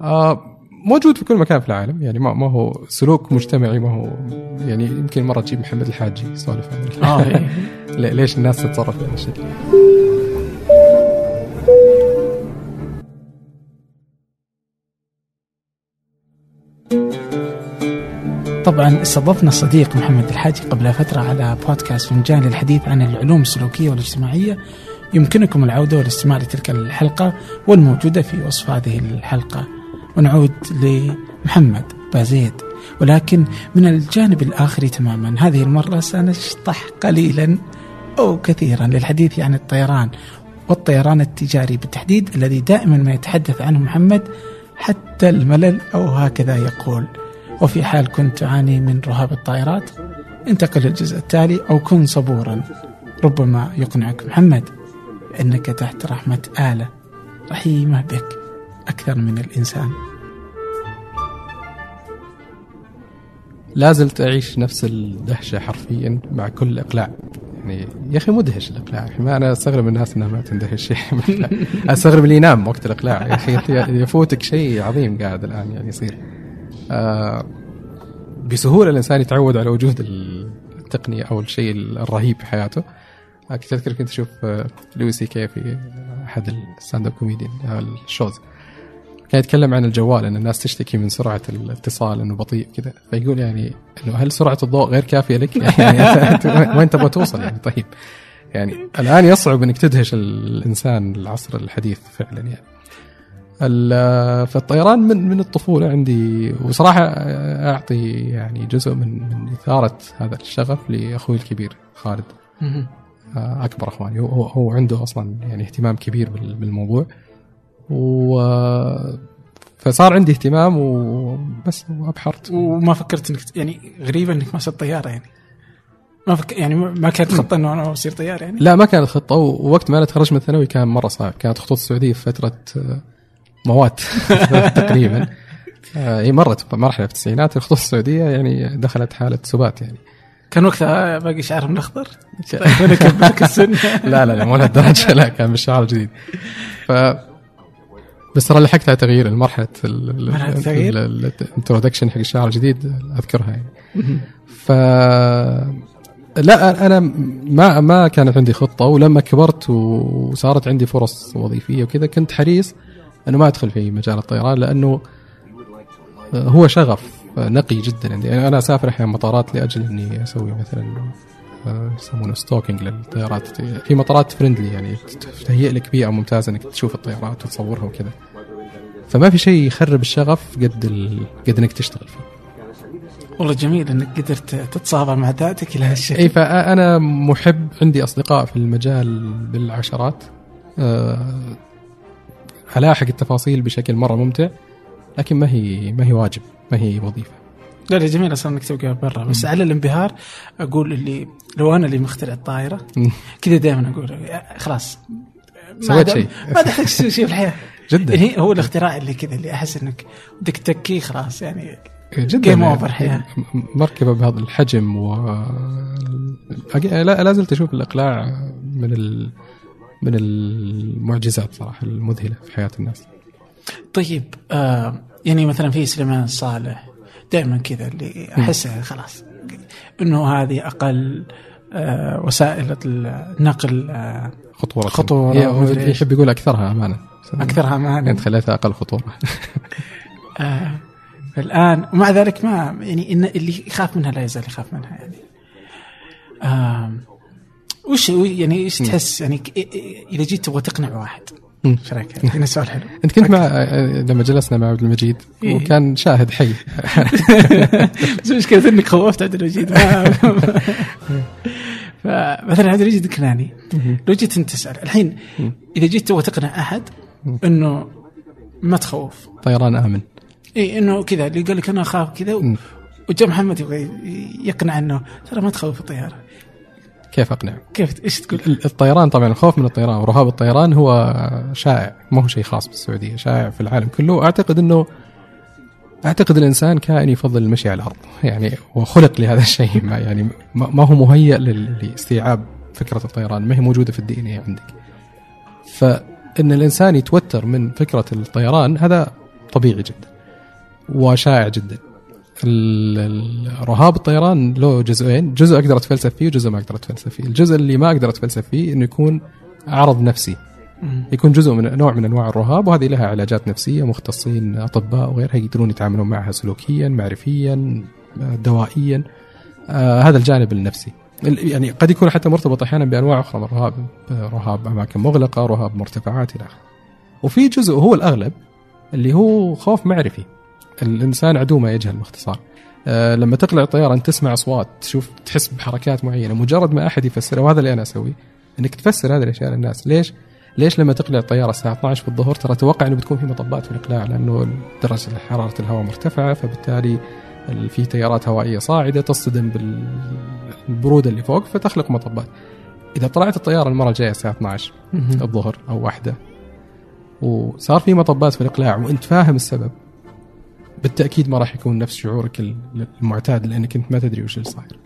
آه موجود في كل مكان في العالم. يعني ما, ما هو سلوك مجتمعي ما هو يعني يمكن مرة تجيب محمد الحاجي يسولف عن آه إيه. ليش الناس تتصرف بهذا الشكل. طبعا استضفنا الصديق محمد الحاجي قبل فترة على بودكاست فنجان للحديث عن العلوم السلوكية والاجتماعية. يمكنكم العودة والاستماع لتلك الحلقة والموجودة في وصف هذه الحلقة. ونعود لمحمد بازيد ولكن من الجانب الآخر تماما هذه المرة سنشطح قليلا أو كثيرا للحديث عن الطيران والطيران التجاري بالتحديد الذي دائما ما يتحدث عنه محمد حتى الملل أو هكذا يقول. وفي حال كنت تعاني من رهاب الطائرات انتقل للجزء التالي أو كن صبورا. ربما يقنعك محمد أنك تحت رحمة آلة رحيمة بك أكثر من الإنسان. لازلت أعيش نفس الدهشة حرفيا مع كل اقلاع يعني يا أخي مدهش الأقلاع ما أنا أستغرب الناس إنها ما تندهش. أستغرب اللي ينام وقت الأقلاع. يا أخي يفوتك شيء عظيم قاعد الآن يعني يصير. بسهولة الإنسان يتعود على وجود التقنية أو الشيء الرهيب في حياته. آه، كنت أذكر كنت أشوف آه، لوي سي كي في أحد ال stand-up comedian ال shows. كان يتكلم عن الجوال إن الناس تشتكي من سرعة الاتصال إنه بطيء كذا فيقول يعني إنه هل سرعة الضوء غير كافية لك؟ يعني وين تبغى توصل يعني؟ طيب. يعني الآن يصعب إنك تدهش الإنسان العصر الحديث فعلا يعني. فالطيران من من الطفولة عندي وصراحة أعطي يعني جزء من من إثارة هذا الشغف لأخوي الكبير خالد. أكبر أخواني. هو هو عنده أصلا يعني اهتمام كبير بالموضوع. و فصار عندي اهتمام وبس وأبحرت. وما فكرت إنك يعني غريبة إنك ما صرت طيارة يعني. ما فك يعني ما كانت خطة إنه أنا أصير طيار يعني؟ لا ما كانت خطة ووقت ما أنا تخرجت من الثانوي كان مرة صعب. كانت خطوط السعودية في فترة آه، موات تقريبا. آه، هي مرت مرحله في التسعينات. الخطوط السعودية يعني دخلت حالة سبات يعني. كان وقتها باقي شعر من اخضر السن. لا لا لا مو لهالدرجة. لا كان بالشعر الجديد. ف بس ترى لحقت على تغيير المرحلة التغيير؟ الانترودكشن حق الشعر الجديد أذكرها يعني. ف لا أنا ما ما كانت عندي خطة ولما كبرت وصارت عندي فرص وظيفية وكذا كنت حريص انه ما أدخل في مجال الطيران لأنه هو شغف نقي جدا يعني أنا أسافر أحيانا مطارات لأجل إني أسوي مثلا يسمونه stalking للطيارات. في مطارات friendly يعني تهيئ لك بيئة ممتازة إنك تشوف الطيارات وتصورها وكذا. فما في شيء يخرب الشغف قد ال... قد إنك تشتغل فيه. والله جميل إنك قدرت تتصالح مع ذاتك إلى هالشكل. اي فانا محب عندي أصدقاء في المجال بالعشرات. الاحق التفاصيل بشكل مرة ممتع لكن ما هي ما هي واجب ما هي وظيفة. لا لا جميل أصلا إنك تبقى برا. بس على الانبهار أقول اللي لو أنا اللي مخترع الطائرة. كذا دائما أقول خلاص. سويت شيء. ما تحتاج تسوي شيء في الحياة. جدا. يعني هو الاختراع اللي كذا اللي أحس إنك بدك تكيه خلاص يعني جدا. game over حياة. مركبة بهذا الحجم و لا زلت أشوف الإقلاع من ال... من المعجزات صراحة المذهلة في حياة الناس. طيب آه يعني مثلا في سليمان صالح دائما كذا اللي احسها خلاص إنه هذه أقل آه وسائل النقل آه خطورة. خطورة يحب يقول أكثرها امانه أكثرها امانه انت خليتها أقل خطورة. آه الآن ومع ذلك ما يعني إن اللي يخاف منها لا يزال يخاف منها يعني. آه وش يعني إيش تحس؟ يعني إذا جيت تبغى تقنع واحد. إيش رأيك؟ هنا سؤال حلو. أنت كنت مع لما جلسنا مع عبد المجيد إيه؟ وكان شاهد حي. بس المشكلة انك خوفت عبد المجيد. فمثلا عبد المجيد الكناني لو جيت أنت تسأل الحين إذا جيت تبغى تقنع أحد إنه ما تخوف. طيران آمن. اي إنه كذا اللي قال لك أنا أخاف كذا وجاء محمد يبغى يقنع إنه ترى ما تخوف الطيارة. كيف أقنع؟ كيف إيش تقول؟ الطيران طبعا الخوف من الطيران ورهاب الطيران هو شائع ما هو شيء خاص بالسعودية شائع في العالم كله أعتقد إنه أعتقد الإنسان كائن يفضل المشي على الأرض يعني وخلق لهذا الشيء ما يعني ما هو مهيئ لاستيعاب فكرة الطيران ما هي موجودة في الدي ان اي عندك فإن الإنسان يتوتر من فكرة الطيران هذا طبيعي جدا وشائع جدا رهاب الطيران له جزئين جزء أقدر أتفلسف فيه وجزء ما أقدر أتفلسف فيه. الجزء اللي ما أقدر أتفلسف فيه إنه يكون عرض نفسي. يكون جزء من نوع من أنواع الرهاب وهذه لها علاجات نفسية مختصين أطباء وغيرها يقدرون يتعاملون معها سلوكيا معرفيا دوائيا. آه هذا الجانب النفسي. يعني قد يكون حتى مرتبط أحيانا بأنواع أخرى من الرهاب رهاب أماكن مغلقة رهاب مرتفعات إلى آخره. وفي جزء هو الأغلب اللي هو خوف معرفي. الإنسان عدو ما يجهل باختصار أه لما تقلع الطيارة انت تسمع أصوات تشوف تحس بحركات معينة مجرد ما أحد يفسرها وهذا اللي أنا أسويه أنك تفسر هذه الأشياء للناس ليش؟ ليش لما تقلع الطيارة الساعة 12 في الظهر ترى توقع إنه بتكون في مطبات في الإقلاع لأنه درجة حرارة الهواء مرتفعة فبالتالي في تيارات هوائية صاعدة تصطدم بالبرودة اللي فوق فتخلق مطبات. إذا طلعت الطيارة المرة الجاية الساعة 12 الظهر أو واحدة وصار في مطبات في الإقلاع وأنت فاهم السبب بالتأكيد ما راح يكون نفس شعورك المعتاد لأنك أنت ما تدري وش اللي صاير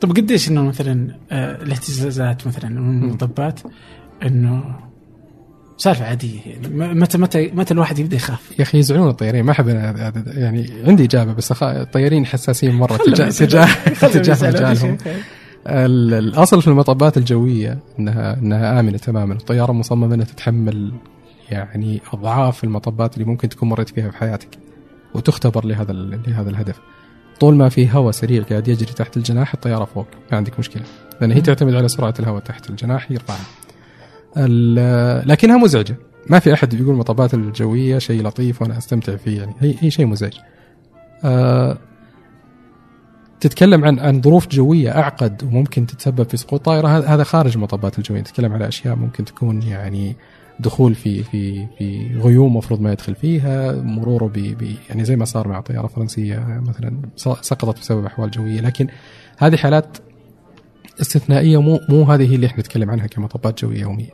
طب قديش إنه مثلا آه، الاهتزازات مثلا من المطبات إنه سالفة عادية يعني. متى متى متى الواحد يبدأ يخاف؟ يا أخي يزعلون الطيارين. ما أحب يعني عندي إجابة بس الطيارين حساسين مرة تجاه تجاه تجاه مجالهم. الأصل في المطبات الجوية انها إنها آمنة تماما. الطيارة مصممة إنها تتحمل يعني أضعاف المطبات اللي ممكن تكون مريت فيها في حياتك. وتختبر لهذا لهذا الهدف. طول ما في هواء سريع قاعد يجري تحت الجناح الطيارة فوق. ما عندك مشكلة. لأن هي تعتمد على سرعة الهواء تحت الجناح يرفعها لكنها مزعجة. ما في أحد بيقول المطبات الجوية شيء لطيف وأنا أستمتع فيه يعني هي هي شيء مزعج. أه تتكلم عن عن ظروف جوية أعقد وممكن تتسبب في سقوط طائرة هذا خارج المطبات الجوية. تتكلم على أشياء ممكن تكون يعني دخول في في في غيوم مفروض ما يدخل فيها مروره ب يعني زي ما صار مع طيارة فرنسية مثلا سقطت بسبب أحوال جوية. لكن هذه حالات استثنائية مو مو هذه هي اللي إحنا نتكلم عنها كمطبات جوية يوميه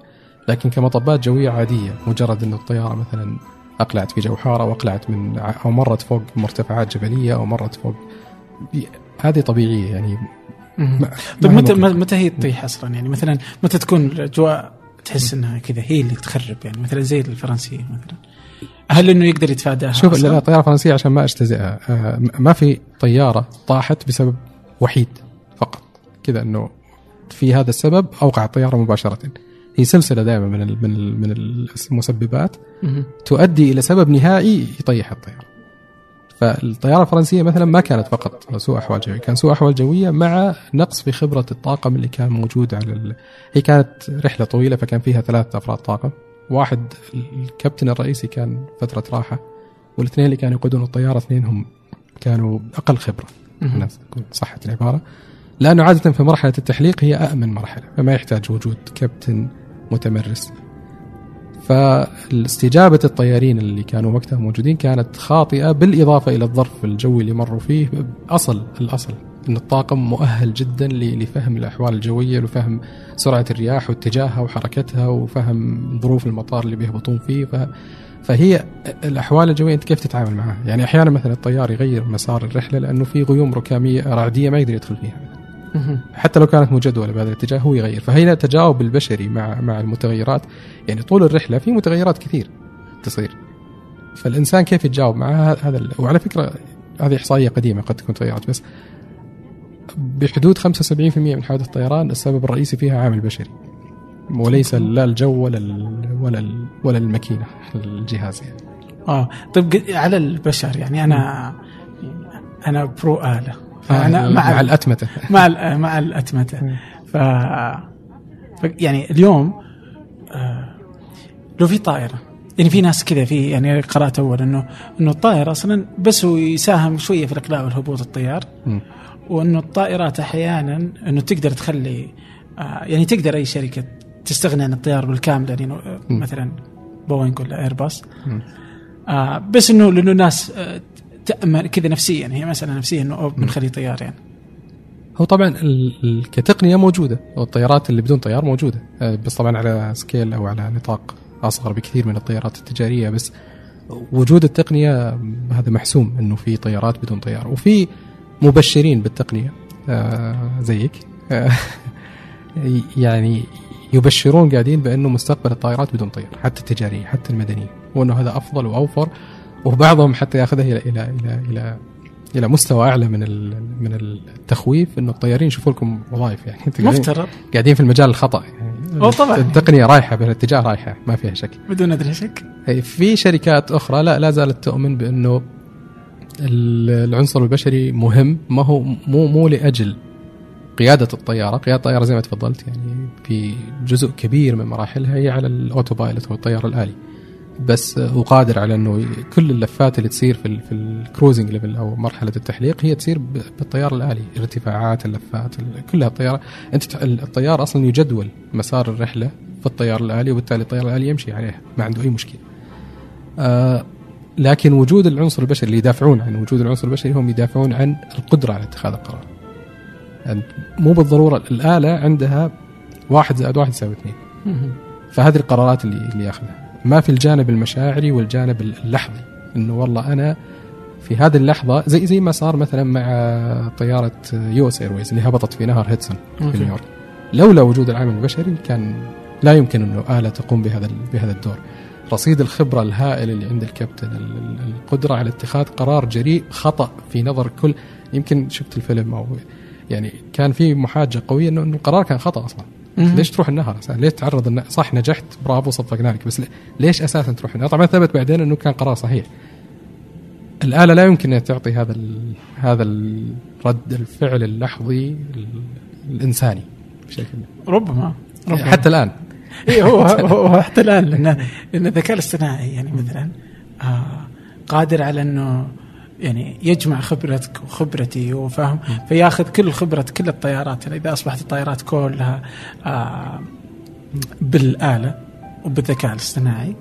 لكن كمطبات جوية عادية مجرد انه الطيارة مثلا أقلعت في جو حاره وأقلعت من أو مرت فوق مرتفعات جبلية أو مرت فوق هذه طبيعية يعني. طيب متى متى هي تطيح أصلا؟ يعني مثلا متى تكون الأجواء تحس إنها كذا هي اللي تخرب يعني مثلا زي الفرنسية مثلا. هل إنه يقدر يتفاداها؟ شوف لا الطياره الفرنسيه عشان ما اجتزئها آه ما في طيارة طاحت بسبب وحيد فقط. كذا إنه في هذا السبب أوقع الطيارة مباشرة. هي سلسلة دائما من من من المسببات تؤدي إلى سبب نهائي يطيح الطيارة. فالطيارة الفرنسية مثلا ما كانت فقط سوء أحوال جوية، كان سوء أحوال جوية مع نقص في خبرة الطاقم اللي كان موجود على ال... هي كانت رحلة طويلة فكان فيها ثلاث أفراد طاقم، واحد الكابتن الرئيسي كان فترة راحة والاثنين اللي كانوا يقودون الطيارة اثنين هم كانوا أقل خبرة الناس صحت العبارة. لأنه عادة في مرحلة التحليق هي امن مرحلة فما يحتاج وجود كابتن متمرس. فاستجابة الطيارين اللي كانوا وقتها موجودين كانت خاطئة بالإضافة إلى الظرف الجوي اللي مروا فيه أصل الأصل أن الطاقم مؤهل جدا لفهم الأحوال الجوية وفهم سرعة الرياح واتجاهها وحركتها وفهم ظروف المطار اللي بيهبطون فيه. ف... فهي الأحوال الجوية أنت كيف تتعامل معها؟ يعني أحيانا مثلا الطيار يغير مسار الرحلة لأنه في غيوم ركامية رعدية ما يقدر يدخل فيها. حتى لو كانت مجدوله بهذا الاتجاه هو يغير. فهنا التجاوب البشري مع مع المتغيرات. يعني طول الرحلة في متغيرات كثير تصير. فالإنسان كيف يتجاوب معها هذا وعلى فكرة هذه إحصائية قديمة قد تكون تغيرت بس بحدود 75% من حوادث الطيران السبب الرئيسي فيها عامل بشري. وليس لا الجو ولا ال ولا ال ولا الماكينة الجهاز يعني. آه. طيب على البشر يعني أنا أنا برو آلة. فانا مع, مع الأتمتة. مع مع الأتمتة. ف يعني اليوم آه، لو في طائرة يعني في ناس كذا في يعني قرأت أول إنه إنه الطائر أصلا بس هو يساهم شوية في الاقلاع والهبوط الطيار وإنه الطائرات أحيانا إنه تقدر تخلي آه، يعني تقدر أي شركة تستغني عن الطيار بالكامل يعني مثلا بوينغ ولا إيرباص. آه بس إنه لأنه الناس تامن كذا نفسيا هي مسألة نفسية إنه بنخليه طيار يعني. هو طبعا كتقنيه موجودة والطيارات اللي بدون طيار موجودة. آه، بس طبعا على سكيل أو على نطاق أصغر بكثير من الطيارات التجارية بس وجود التقنية هذا محسوم إنه في طيارات بدون طيار. وفي مبشرين بالتقنية. آه، زيك. آه، يعني يبشرون قاعدين بأنه مستقبل الطائرات بدون طيار حتى التجارية حتى المدنية وأنه هذا أفضل وأوفر وبعضهم حتى ياخذها إلى إلى إلى إلى إلى مستوى أعلى من من التخويف إنه الطيارين يشوفوا لكم وظائف يعني. مفترض. قاعدين في المجال الخطأ. يعني طبعا. التقنية رايحة بهالاتجاه رايحة ما فيها شك. بدون أدري شك. في شركات أخرى لا لا زالت تؤمن بأنه العنصر البشري مهم. ما هو مو مو لأجل قيادة الطيارة، قيادة الطيارة زي ما تفضلت يعني في جزء كبير من مراحلها هي على ال autopilot أو الطيار الالي. بس وقادر على إنه كل اللفات اللي تصير في في ال cruising level أو مرحلة التحليق هي تصير بالطيار الالي ارتفاعات اللفات كلها الطيارة أنت الطيار أصلا يجدول مسار الرحلة في الطيار الالي وبالتالي الطيار الالي يمشي عليه ما عنده أي مشكلة. آه لكن وجود العنصر البشري اللي يدافعون عن وجود العنصر البشري هم يدافعون عن القدرة على اتخاذ القرار. يعني مو بالضرورة الآلة عندها واحد زائد واحد يساوي اثنين. فهذه القرارات اللي اللي ياخذها. ما في الجانب المشاعري والجانب اللحظي إنه والله أنا في هذه اللحظة زي زي ما صار مثلا مع طيارة US Airways اللي هبطت في نهر هيدسون في. نيويورك لولا وجود العامل البشري كان لا يمكن إنه آلة تقوم بهذا بهذا الدور رصيد الخبرة الهائل اللي عند الكابتن ال- ال- القدرة على اتخاذ قرار جريء خطأ في نظر كل يمكن شفت الفيلم أو يعني كان في محاجة قوية إنه القرار كان خطأ أصلا. ليش تروح النهر أساساً؟ ليش تعرض النهر؟ صح نجحت برافو صفقنا لك بس ليش أساسا تروح النهر؟ طبعا ثبت بعدين إنه كان قرار صحيح. الآلة لا يمكن أن تعطي هذا ال... هذا الرد الفعل اللحظي ال... الإنساني بشكل ربما ربما حتى الآن إيه هو هو هو حتى الآن لأن لأن الذكاء الاصطناعي يعني مثلا آه قادر على إنه يعني يجمع خبرتك وخبرتي وفهم فياخذ كل خبرة كل الطيارات يعني إذا أصبحت الطيارات كلها آه بالآلة وبالذكاء الاصطناعي.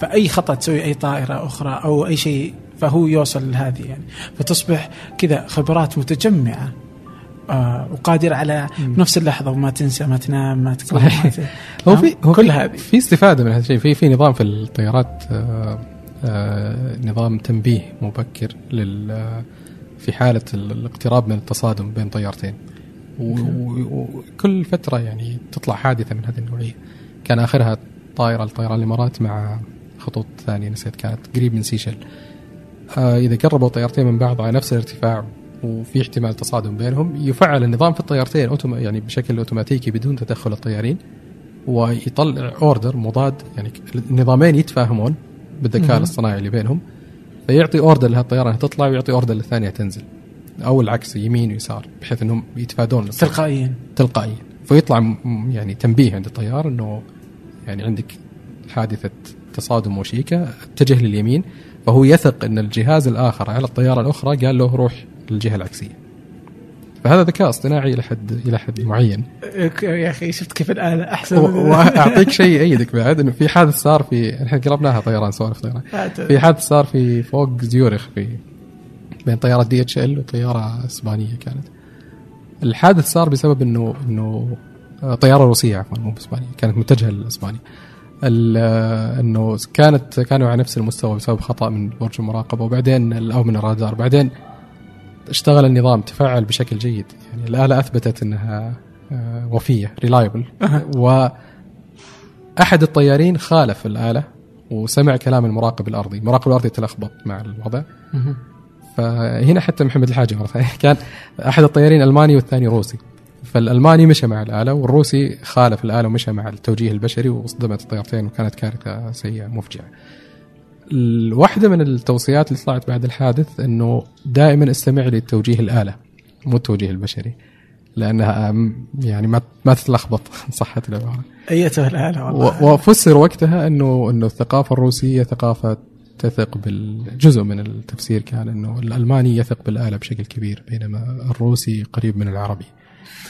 فأي خطأ تسوي أي طائرة أخرى أو أي شيء فهو يوصل لهذه يعني فتصبح كذا خبرات متجمعة آه وقادر على بنفس اللحظة وما تنسى ما تنام ما تكون صحيح. ما هو؟ في هو كل هذه في استفادة من هذا الشيء في في نظام في الطيارات آه، نظام تنبيه مبكر لل آه، في حالة ال- الاقتراب من التصادم بين طيارتين. وكل فترة يعني تطلع حادثة من هذه النوعية. كان آخرها طائرة لطيران الإمارات مع خطوط ثانية نسيت كانت قريب من سيشل. آه، إذا قربوا طيارتين من بعض على نفس الارتفاع وفي احتمال تصادم بينهم يفعل النظام في الطيارتين أوتوما يعني بشكل أوتوماتيكي بدون تدخل الطيارين ويطلع order مضاد يعني النظامين يتفاهمون بالذكاء. الاصطناعي اللي بينهم فيعطي order لهالطياره إنها تطلع ويعطي order للثانية تنزل أو العكس يمين ويسار بحيث إنهم يتفادون. تلقائيا تلقائيا فيطلع يعني تنبيه عند الطيار إنه يعني عندك حادثة تصادم وشيكه اتجه لليمين فهو يثق إن الجهاز الآخر على الطيارة الأخرى قال له روح للجهة العكسية فهذا ذكاء اصطناعي إلى حد إلى حد معين. يا أخي شفت كيف الاله أحسن؟ وأعطيك شيء يأيدك بعد إنه في حادث صار في إحنا قلبناها طيران سوالف طيران. في حادث صار في فوق زيورخ في بين طيارة دي اتش ال وطيارة إسبانية كانت. الحادث صار بسبب انه إنه آه، طيارة روسية عفوا مو باسبانيا كانت متجهة لإسبانيا. ال- آه، إنه كانت كانوا على نفس المستوى بسبب خطأ من برج المراقبة وبعدين أو من الرادار بعدين اشتغل النظام تفاعل بشكل جيد. يعني الآلة أثبتت إنها آه، وفية reliable و احد الطيارين خالف الآلة وسمع كلام المراقب الأرضي، المراقب الأرضي تلخبط مع الوضع. فهنا حتى محمد الحاجة مرة ثانية كان أحد الطيارين الماني والثاني روسي. فالألماني مشى مع الآلة والروسي خالف الآلة ومشى مع التوجيه البشري واصطدمت الطيارتين وكانت كارثة سيئة مفجعة. واحدة من التوصيات اللي طلعت بعد الحادث إنه دائما استمع للتوجيه الآلة مو التوجيه البشري لأنها يعني ما ما تتلخبط صحه العباره. أيتها الآلة والله وفسر وقتها إنه إنه الثقافة الروسية ثقافة تثق بالجزء من التفسير كان إنه الألماني يثق بالآلة بشكل كبير بينما الروسي قريب من العربي.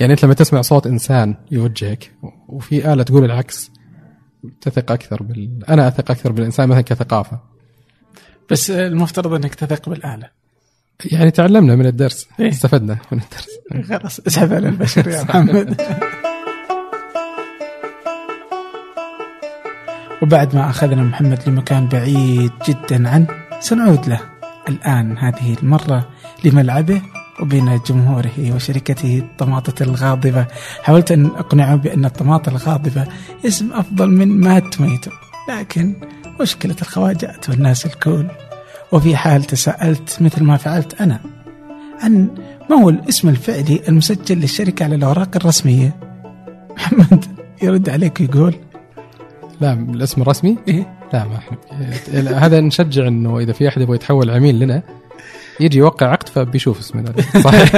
يعني أنت لما تسمع صوت إنسان يوجهك وفي آلة تقول العكس تثق أكثر بال أنا أثق أكثر بالإنسان مثلا كثقافة. بس المفترض أنك تثق بالآلة يعني تعلمنا من الدرس إيه. استفدنا من الدرس. خلاص اسحب على البشر يا محمد وبعد ما أخذنا محمد لمكان بعيد جدا عنه سنعود له الآن هذه المرة لملعبه وبين جمهوره وشركته الطماطة الغاضبة. حاولت أن أقنعه بأن الطماطة الغاضبة اسم أفضل من مات توميتو لكن مشكلة الخواجات والناس الكول وفي حال تساءلت مثل ما فعلت أنا عن ما هو الاسم الفعلي المسجل للشركة على الأوراق الرسمية؟ محمد يرد عليك ويقول لا الاسم الرسمي؟ إيه. لا ما إحنا هذا نشجع إنه إذا في أحد يبغى يتحول عميل لنا يجي يوقع عقد فبيشوف اسمنا صحيح.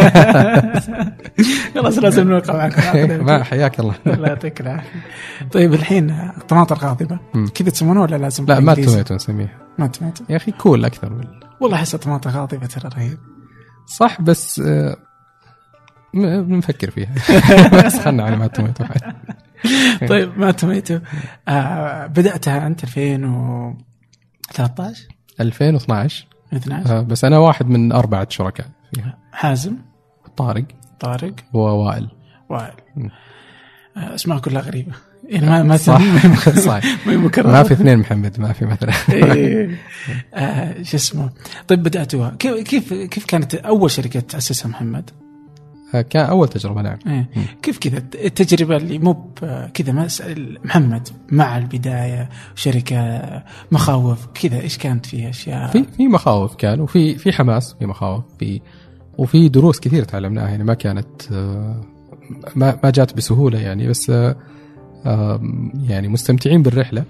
خلاص لازم نوقع معك ما حياك الله. الله يعطيك العافية. طيب الحين الطماطة الغاضبة مم. كذا تسمونه ولا لازم لا Mad؟ Tomato نسميها. Mad Tomato. يا أخي cool أكثر من والله أحس الطماطة غاضبة ترى رهيب. صح بس آه، بنفكر فيها. بس خلنا على Mad Tomato. طيب Mad Tomato. آه بدأتها أنت 2013 2012 12 آه، بس أنا واحد من أربعة شركاء فيها. حازم. طارق. طارق. ووائل. وائل. آه أسماء كلها غريبة. يعني ما ما صح. ما صح. ما في اثنين محمد ما في مثلا. إيه. آه، شو اسمه. طيب بدأتوها. كيف كيف كيف كانت أول شركة تأسسها محمد؟ كان اول تجربة نعم إيه. كيف كذا؟ التجربة اللي مو كذا ما اسال محمد مع البداية شركة مخاوف كذا إيش كانت فيها أشياء؟ في في مخاوف كان وفي في حماس في مخاوف في وفي دروس كثير تعلمناها يعني ما كانت آه، ما ما جات بسهولة يعني بس آه، يعني مستمتعين بالرحلة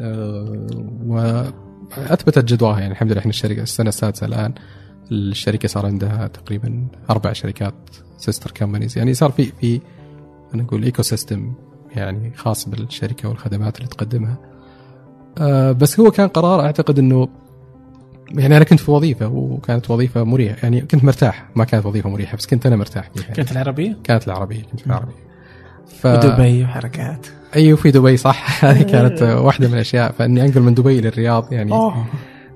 آه، واثبتت جدواها يعني الحمد لله إحنا الشركة السنة السادسة الآن الشركة صار عندها تقريبا أربع شركات sister companies يعني صار في في أنا نقول ecosystem يعني خاص بالشركة والخدمات اللي تقدمها. آه، بس هو كان قرار أعتقد إنه يعني أنا كنت في وظيفة وكانت وظيفة مريحة. يعني كنت مرتاح. ما كانت وظيفة مريحة بس كنت أنا مرتاح فيها. كانت العربية؟ كانت العربية كنت في العربية. ف... ودبي وحركات. أيوه في دبي صح. هذه كانت واحدة من الأشياء. فإني أنقل من دبي للرياض يعني. أوه.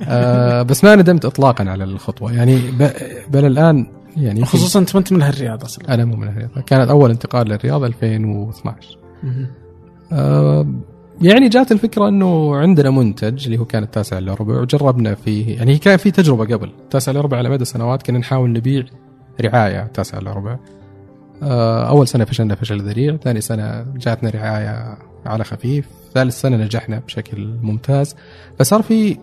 آه بس ما ندمت اطلاقا على الخطوة. يعني. بل الآن يعني خصوصا أنت ما أنت من هالرياض أصلا. أنا مو من الرياض كانت أول انتقال للرياض 2012 مهم. آه، يعني جات الفكرة إنه عندنا منتج اللي هو كان التاسع الا ربع وجربنا فيه. يعني كان في تجربة قبل. التاسع الا ربع على مدى سنوات كنا نحاول نبيع رعاية التاسع الا ربع. آه، أول سنة فشلنا فشل ذريع ثاني سنة جاتنا رعاية على خفيف ثالث سنة نجحنا بشكل ممتاز. فصار في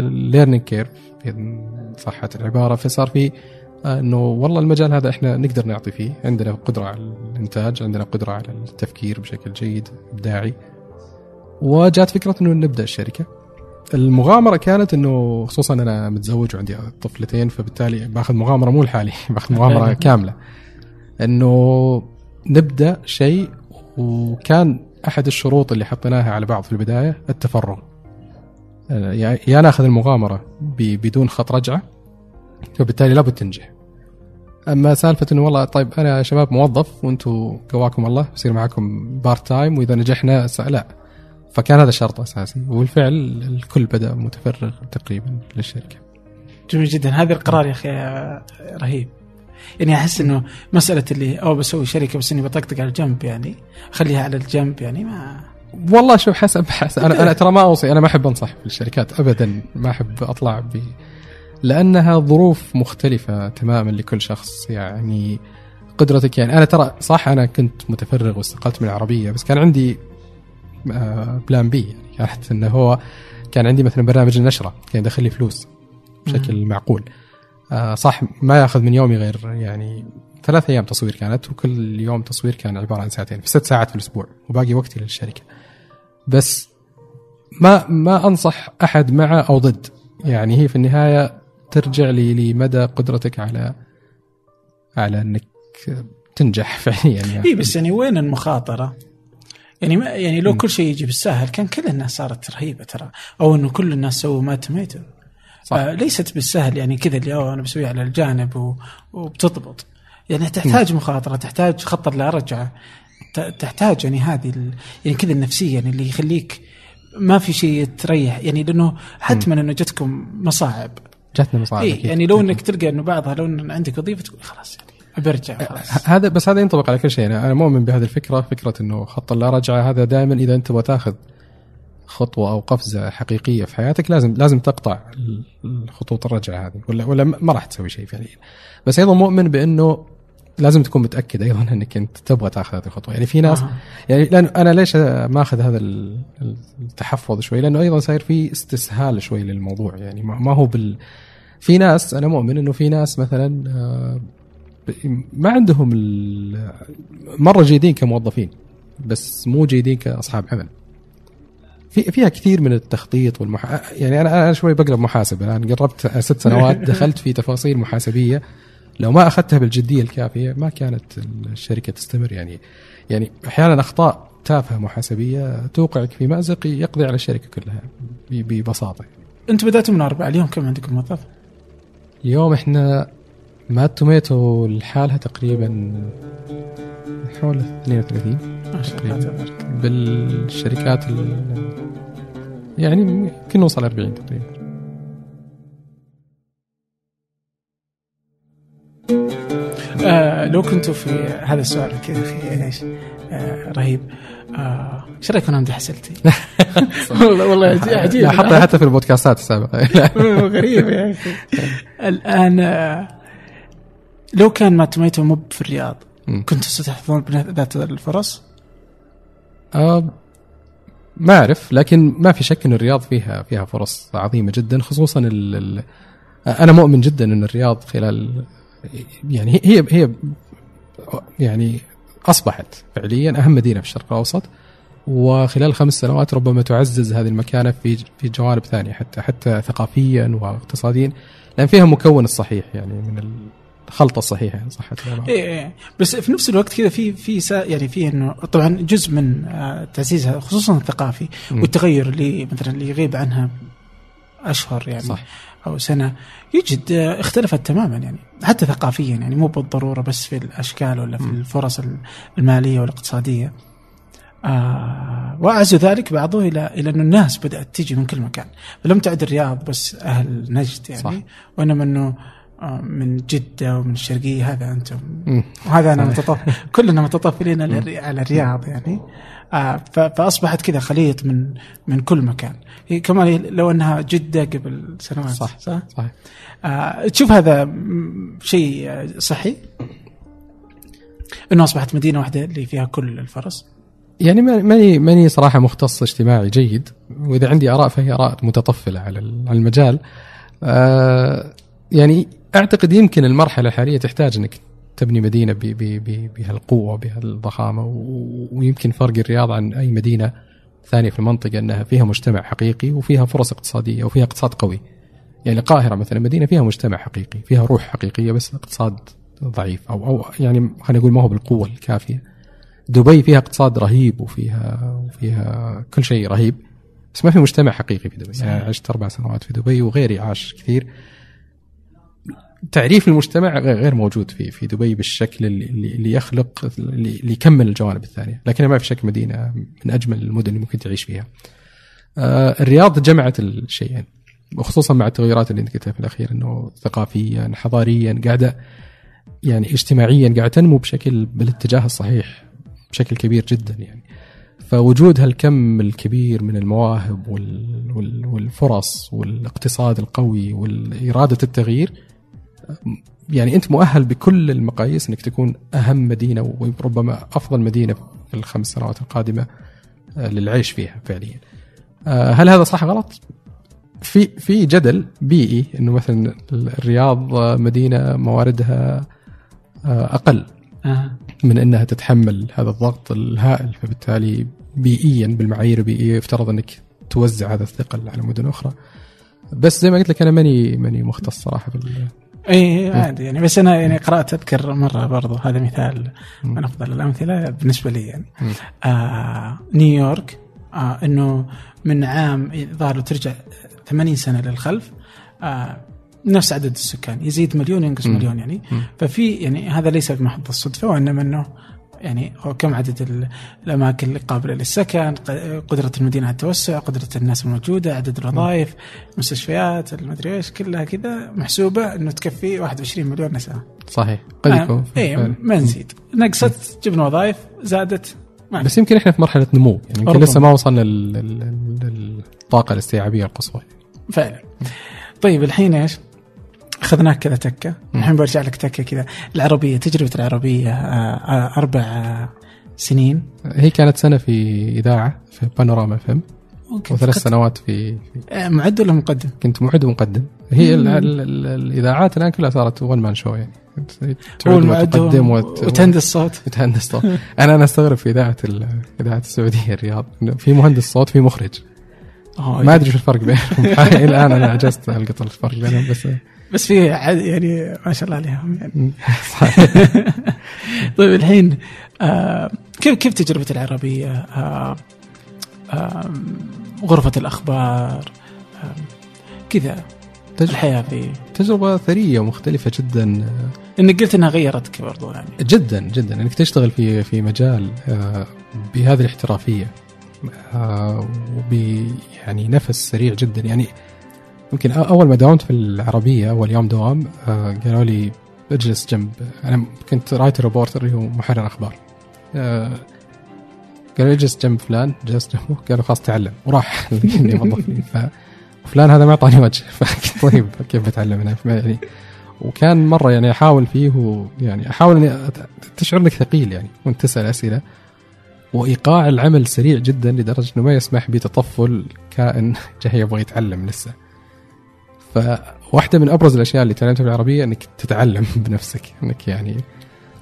learning curve إن صحت العبارة. فصار في آه، إنه والله المجال هذا إحنا نقدر نعطي فيه. عندنا قدرة على الإنتاج عندنا قدرة على التفكير بشكل جيد إبداعي. وجات فكرة إنه نبدأ الشركة. المغامرة كانت إنه خصوصا أنا متزوج وعندي طفلتين فبالتالي باخذ مغامرة مو لحالي باخذ مغامرة كاملة. إنه نبدأ شيء وكان أحد الشروط اللي حطيناها على بعض في البداية التفرغ. يا يا ناخذ المغامرة بدون خط رجعة فبالتالي لابد تنجح. أما سالفة إنه والله طيب أنا شباب موظف وأنتم قواكم الله بصير معكم part time وإذا نجحنا لا. فكان هذا شرط أساسي وبالفعل الكل بدأ متفرغ تقريبا للشركة. جميل جدا. هذا القرار يا أخي رهيب. يعني أحس إنه مسألة اللي أو بسوي شركة بس إني بطقطق على الجنب يعني خليها على الجنب يعني ما والله شوف حسب حسب. أنا أنا ترى ما أوصي. أنا ما أحب أنصح في الشركات ابدا. ما أحب أطلع ب لأنها ظروف مختلفة تماما لكل شخص. يعني قدرتك يعني. أنا ترى صح أنا كنت متفرغ واستقلت من العربية بس كان عندي آه، plan B يعني كانت إنه هو كان عندي مثلا برنامج النشرة. كان يدخل لي فلوس بشكل معقول. آه، صح ما يأخذ من يومي غير يعني ثلاث أيام تصوير كانت وكل يوم تصوير كان عبارة عن ساعتين. في ست ساعات في الأسبوع وباقي وقتي للشركة. بس ما ما أنصح أحد مع أو ضد. يعني هي في النهاية ترجع لي لمدى قدرتك على على إنك تنجح فعليا يعني. اي بس يعني وين المخاطرة؟ يعني ما يعني لو كل شيء يجي بالسهل كان كل الناس صارت رهيبة ترى. أو إنه كل الناس سووا ما تميتوا. صح. آه ليست بالسهل يعني كذا اللي أنا بسويها على الجانب. وبتضبط. يعني تحتاج مخاطرة تحتاج خطر لا رجعه تحتاج يعني هذه. يعني كذا النفسية يعني اللي يخليك ما في شيء تريح. يعني لأنه حتما أنه جتكم مصاعب. جاتنا مصاعب أكيد. يعني لو إنك تلقى إنه بعضها لو إن عندك وظيفة تقول خلاص يعني برجع خلاص. هذا بس هذا ينطبق على كل شيء. أنا مؤمن بهذه الفكرة فكرة إنه خط لا رجعه هذا دائما إذا أنت تبغى تاخذ خطوة أو قفزة حقيقية في حياتك لازم لازم تقطع ال- الخطوط الرجعه هذه ولا ولا ما راح تسوي شيء فعليا بس أيضا مؤمن بإنه لازم تكون متأكد أيضا إنك أنت تبغى تأخذ هذه الخطوة. يعني في ناس آه. يعني لأن أنا ليش ماخذ هذا ال- التحفظ شوي؟ لأنه أيضا صاير في استسهال شوي للموضوع. يعني ما ما هو بال في ناس أنا مؤمن إنه في ناس مثلا آه، ما عندهم مرة جيدين كموظفين بس مو جيدين كأصحاب عمل. في فيها كثير من التخطيط والمح... يعني أنا أنا شوي بقلب محاسب. الآن قربت ست سنوات دخلت في تفاصيل محاسبية. لو ما أخذتها بالجدية الكافية ما كانت الشركة تستمر. يعني يعني أحيانا أخطاء تافهة محاسبية توقعك في مأزق يقضي على الشركة كلها ببساطة. أنتم بدأتوا من أربعة اليوم كم عندكم موظف؟ اليوم إحنا مات توميتو لحالها تقريبا حول 32 ما شاء الله تبارك بالشركات ال- يعني يمكن نوصل 40 تقريبا. آه لو كنتوا في هذا السؤال كذا أخي إيش آه رهيب آه، إيش رايكم أنا امدح اسئلتي؟ والله والله عجيب لا حطها حتى في البودكاستات السابقة غريب يا أخي الآن آه، لو كان ما تميتوا مو في الرياض. كنتوا ستحفظون بذات الفرص؟ آه، ما أعرف لكن ما في شك إن الرياض فيها فيها فرص عظيمة جدا خصوصا ال ال أنا مؤمن جدا إن الرياض خلال يعني هي هي, يعني أصبحت فعليا أهم مدينة في الشرق الأوسط وخلال خمس سنوات ربما تعزز هذه المكانة في في جوانب ثانية حتى حتى ثقافيا واقتصاديا لأن فيها مكون الصحيح يعني من الخلطة الصحيحة إن صحت العبارة. إيه إيه بس في نفس الوقت كذا في في يعني في إنه طبعا جزء من آه، تعزيزها خصوصا الثقافي. والتغير اللي مثلا اللي يغيب عنها أشهر يعني صح. أو سنة يجد آه، اختلفت تماما يعني حتى ثقافيا يعني مو بالضرورة بس في الأشكال ولا في. الفرص المالية والاقتصادية آه وأعز ذلك بعضه إلى إلى انه الناس بدأت تجي من كل مكان فلم تعد الرياض بس أهل نجد يعني صح. وإنما أنه آه، من جدة ومن الشرقية هذا أنتم مم. وهذا صحيح. متطف كلنا متطفلين على الرياض يعني آه فأصبحت كذا خليط من من كل مكان هي كمان لو أنها جدة قبل سنوات صح. صح؟ صحيح آه تشوف هذا شيء صحي؟ إنه أصبحت مدينة واحدة اللي فيها كل الفرص يعني ما- ماني ماني صراحة مختص اجتماعي جيد وإذا عندي آراء فهي آراء متطفلة على المجال آه يعني أعتقد يمكن المرحلة الحالية تحتاج إنك تبني مدينة بهالقوة بهالضخامة ويمكن فرق الرياض عن أي مدينة ثانية في المنطقة إنها فيها مجتمع حقيقي وفيها فرص اقتصادية وفيها اقتصاد قوي. يعني القاهرة مثلا مدينة فيها مجتمع حقيقي، فيها روح حقيقية بس اقتصاد ضعيف أو أو يعني خلينا نقول ما هو بالقوة الكافية. دبي فيها اقتصاد رهيب وفيها وفيها كل شيء رهيب بس ما في مجتمع حقيقي في دبي. يعني عشت أربع سنوات في دبي وغيري عاش كثير تعريف المجتمع غير موجود في في دبي بالشكل اللي, اللي يخلق اللي يكمل الجوانب الثانية لكنها ما في شك مدينة من أجمل المدن اللي ممكن تعيش فيها. آه الرياض جمعت الشيئين وخصوصا مع التغيرات اللي قلتها في الأخير إنه ثقافيا حضاريا قاعدة يعني اجتماعيا قاعدة تنمو بشكل بالاتجاه الصحيح بشكل كبير جدا يعني. فوجود هالكم الكبير من المواهب وال وال والفرص والإقتصاد القوي والإرادة التغيير يعني أنت مؤهل بكل المقاييس أنك تكون أهم مدينة وربما أفضل مدينة في الخمس سنوات القادمة آه، للعيش فيها فعليا آه، هل هذا صح غلط؟ في في جدل بيئي إنه مثلا الرياض مدينة مواردها آه، أقل. من إنها تتحمل هذا الضغط الهائل فبالتالي بيئيا بالمعايير البيئية يفترض أنك توزع هذا الثقل على مدن أخرى بس زي ما قلت لك أنا ماني ماني مختص صراحة بال اي عادي يعني بس أنا يعني قرأت أذكر مرة برضو هذا مثال. من أفضل الأمثلة بالنسبة لي يعني. آه نيويورك آه إنه من عام ظهر ترجع 80 سنة للخلف آه نفس عدد السكان يزيد مليون ينقص. مليون يعني. ففي يعني هذا ليس بمحض الصدفة وإنما إنه يعني هو كم عدد ال- الأماكن اللي قابلة للسكن قدرة المدينة على التوسع قدرة الناس الموجودة عدد الوظائف المستشفيات المدري إيش كلها كذا محسوبة إنه تكفي 21 مليون نسمه صحيح. قد يكون اي. ما نزيد. نقصت جبنا وظائف زادت ما بس يمكن إحنا في مرحلة نمو يعني يمكن. لسه ما وصلنا لل- لل- لل- للطاقة الاستيعابية القصوى. فعلا. طيب الحين إيش؟ اخذناك كذا تكة. الحين برجع لك تكة كذا. العربية تجربة العربية آه، آه، أربع آه، سنين. هي كانت سنة في إذاعة في بانوراما ممكن وثلاث سنوات في, في معد ولا مقدم؟ كنت معد ومقدم. هي ال مم. ال ال الإذاعات الآن كلها صارت ون مان شو يعني. هو المعد وتقدم وت- وتهندس الصوت. وتهندس صوت أنا أنا أستغرب في إذاعة ال- إذاعة السعودية الرياض. في مهندس صوت في مخرج. ما أدري شو الفرق بينهم. الآن أنا عجزت ألقط الفرق بينهم بس بس في يعني ما شاء الله عليهم. يعني طيب الحين آه كيف كيف تجربة العربية؟ آه آه غرفة الأخبار آه كذا تج- الحياة في. تجربة ثرية ومختلفة جدا. إنك قلت إنها غيرتك برضو يعني. جدا جدا. إنك تشتغل في في مجال آه، بهذه الاحترافية آه، وب يعني نفس سريع جدا. يعني يمكن أول ما داومت في العربية أول يوم دوام آه، قالوا لي اجلس جنب. أنا كنت writer reporter اللي هو محرر أخبار آه، قال اجلس جنب فلان جلست جنبه. قالوا خلاص تعلم. وراح. اللي يوظفني فلان هذا ما اعطاني وجه. فقلت طيب كيف بتعلم؟ أنا يعني وكان مرة يعني أحاول فيه ويعني أحاول إني تشعر إنك ثقيل يعني. وانت تسأل أسئلة. وإيقاع العمل سريع جدا لدرجة إنه ما يسمح بتطفل كائن جاي يبغى يتعلم لسه. فواحدة من أبرز الأشياء اللي تعلمتها بالعربية إنك تتعلم بنفسك. إنك يعني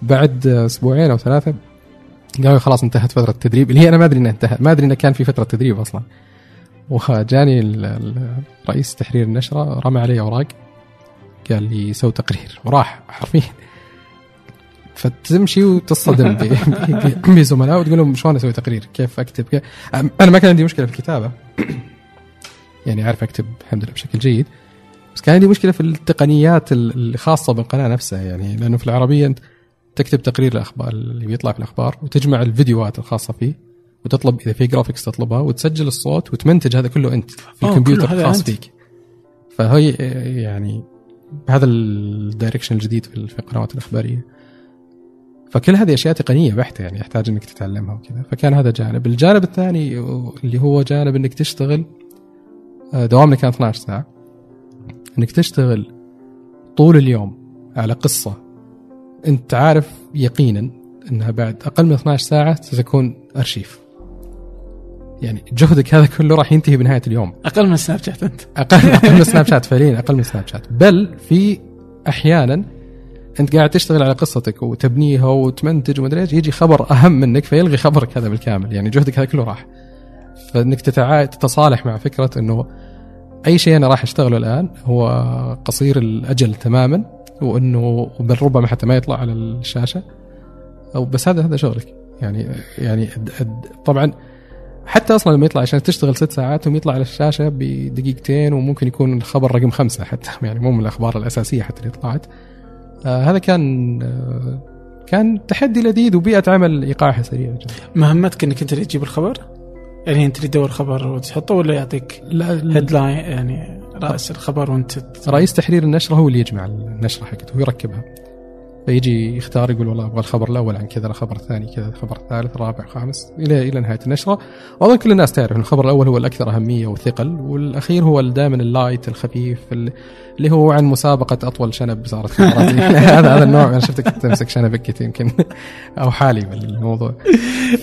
بعد أسبوعين أو ثلاثة قالوا خلاص انتهت فترة التدريب. اللي هي أنا ما أدري إنها انتهت. ما أدري انه كان في فترة تدريب أصلا. وجاني رئيس تحرير النشرة رمى علي أوراق. قال لي سوي تقرير. وراح حرفيا. فتمشي وتصطدم بزملاء وتقول لهم شلون أسوي تقرير؟ كيف أكتب؟ كيف؟ أنا ما كان عندي مشكلة في الكتابة. يعني أعرف أكتب الحمد لله بشكل جيد. بس كان عندي مشكلة في التقنيات الخاصه بالقناة نفسها يعني لأنه في العربية أنت تكتب تقرير الأخبار اللي بيطلع في الأخبار وتجمع الفيديوهات الخاصة فيه وتطلب إذا في graphics تطلبها وتسجل الصوت وتمنتج هذا كله أنت في الكمبيوتر الخاص فيك. فهي يعني بهذا ال direction الجديد في القنوات الإخبارية. فكل هذه أشياء تقنية بحتة يعني يحتاج إنك تتعلمها وكذا. فكان هذا جانب. الجانب الثاني اللي هو جانب إنك تشتغل آه، دوامنا كان 12 ساعة. إنك تشتغل طول اليوم على قصة أنت عارف يقينا إنها بعد أقل من 12 ساعة ستكون أرشيف. يعني جهدك هذا كله راح ينتهي بنهاية اليوم. أقل من سناب شات أنت. أقل أقل من سناب شات فعليا أقل من سناب شات. بل في أحيانا أنت قاعد تشتغل على قصتك وتبنيها وتمنتج ومدري إيش يجي خبر أهم منك فيلغي خبرك هذا بالكامل. يعني جهدك هذا كله راح. فإنك تتعا... تتصالح مع فكرة إنه أي شيء أنا راح أشتغله الآن هو قصير الأجل تماما وإنه بل ربما حتى ما يطلع على الشاشة. أو بس هذا هذا شغلك. يعني يعني طبعا حتى أصلا لما يطلع عشان تشتغل ست ساعات ويطلع على الشاشة بدقيقتين وممكن يكون الخبر رقم خمسة حتى. يعني مو من الأخبار الأساسية حتى اللي طلعت. آه هذا كان آه كان تحدي لذيذ وبيئة عمل إيقاعها سريعه جدا مهمتك إنك أنت اللي تجيب الخبر؟ يعني انت اللي تدور خبر وتحطه ولا يعطيك headline يعني رأس الخبر وانت رئيس تحرير النشرة هو اللي يجمع النشرة حقته ويركبها فيجي يختار يقول والله أبغى الخبر الأول عن كذا الخبر الثاني كذا الخبر الثالث الرابع خامس إلى إلى نهاية النشرة. واظن كل الناس تعرف إن الخبر الأول هو الأكثر أهمية وثقل والأخير هو دائما ال light الخفيف اللي هو عن مسابقة أطول شنب صارت في هذا هذا النوع أنا شفتك تمسك شنبك يمكن. أو حالي بالموضوع.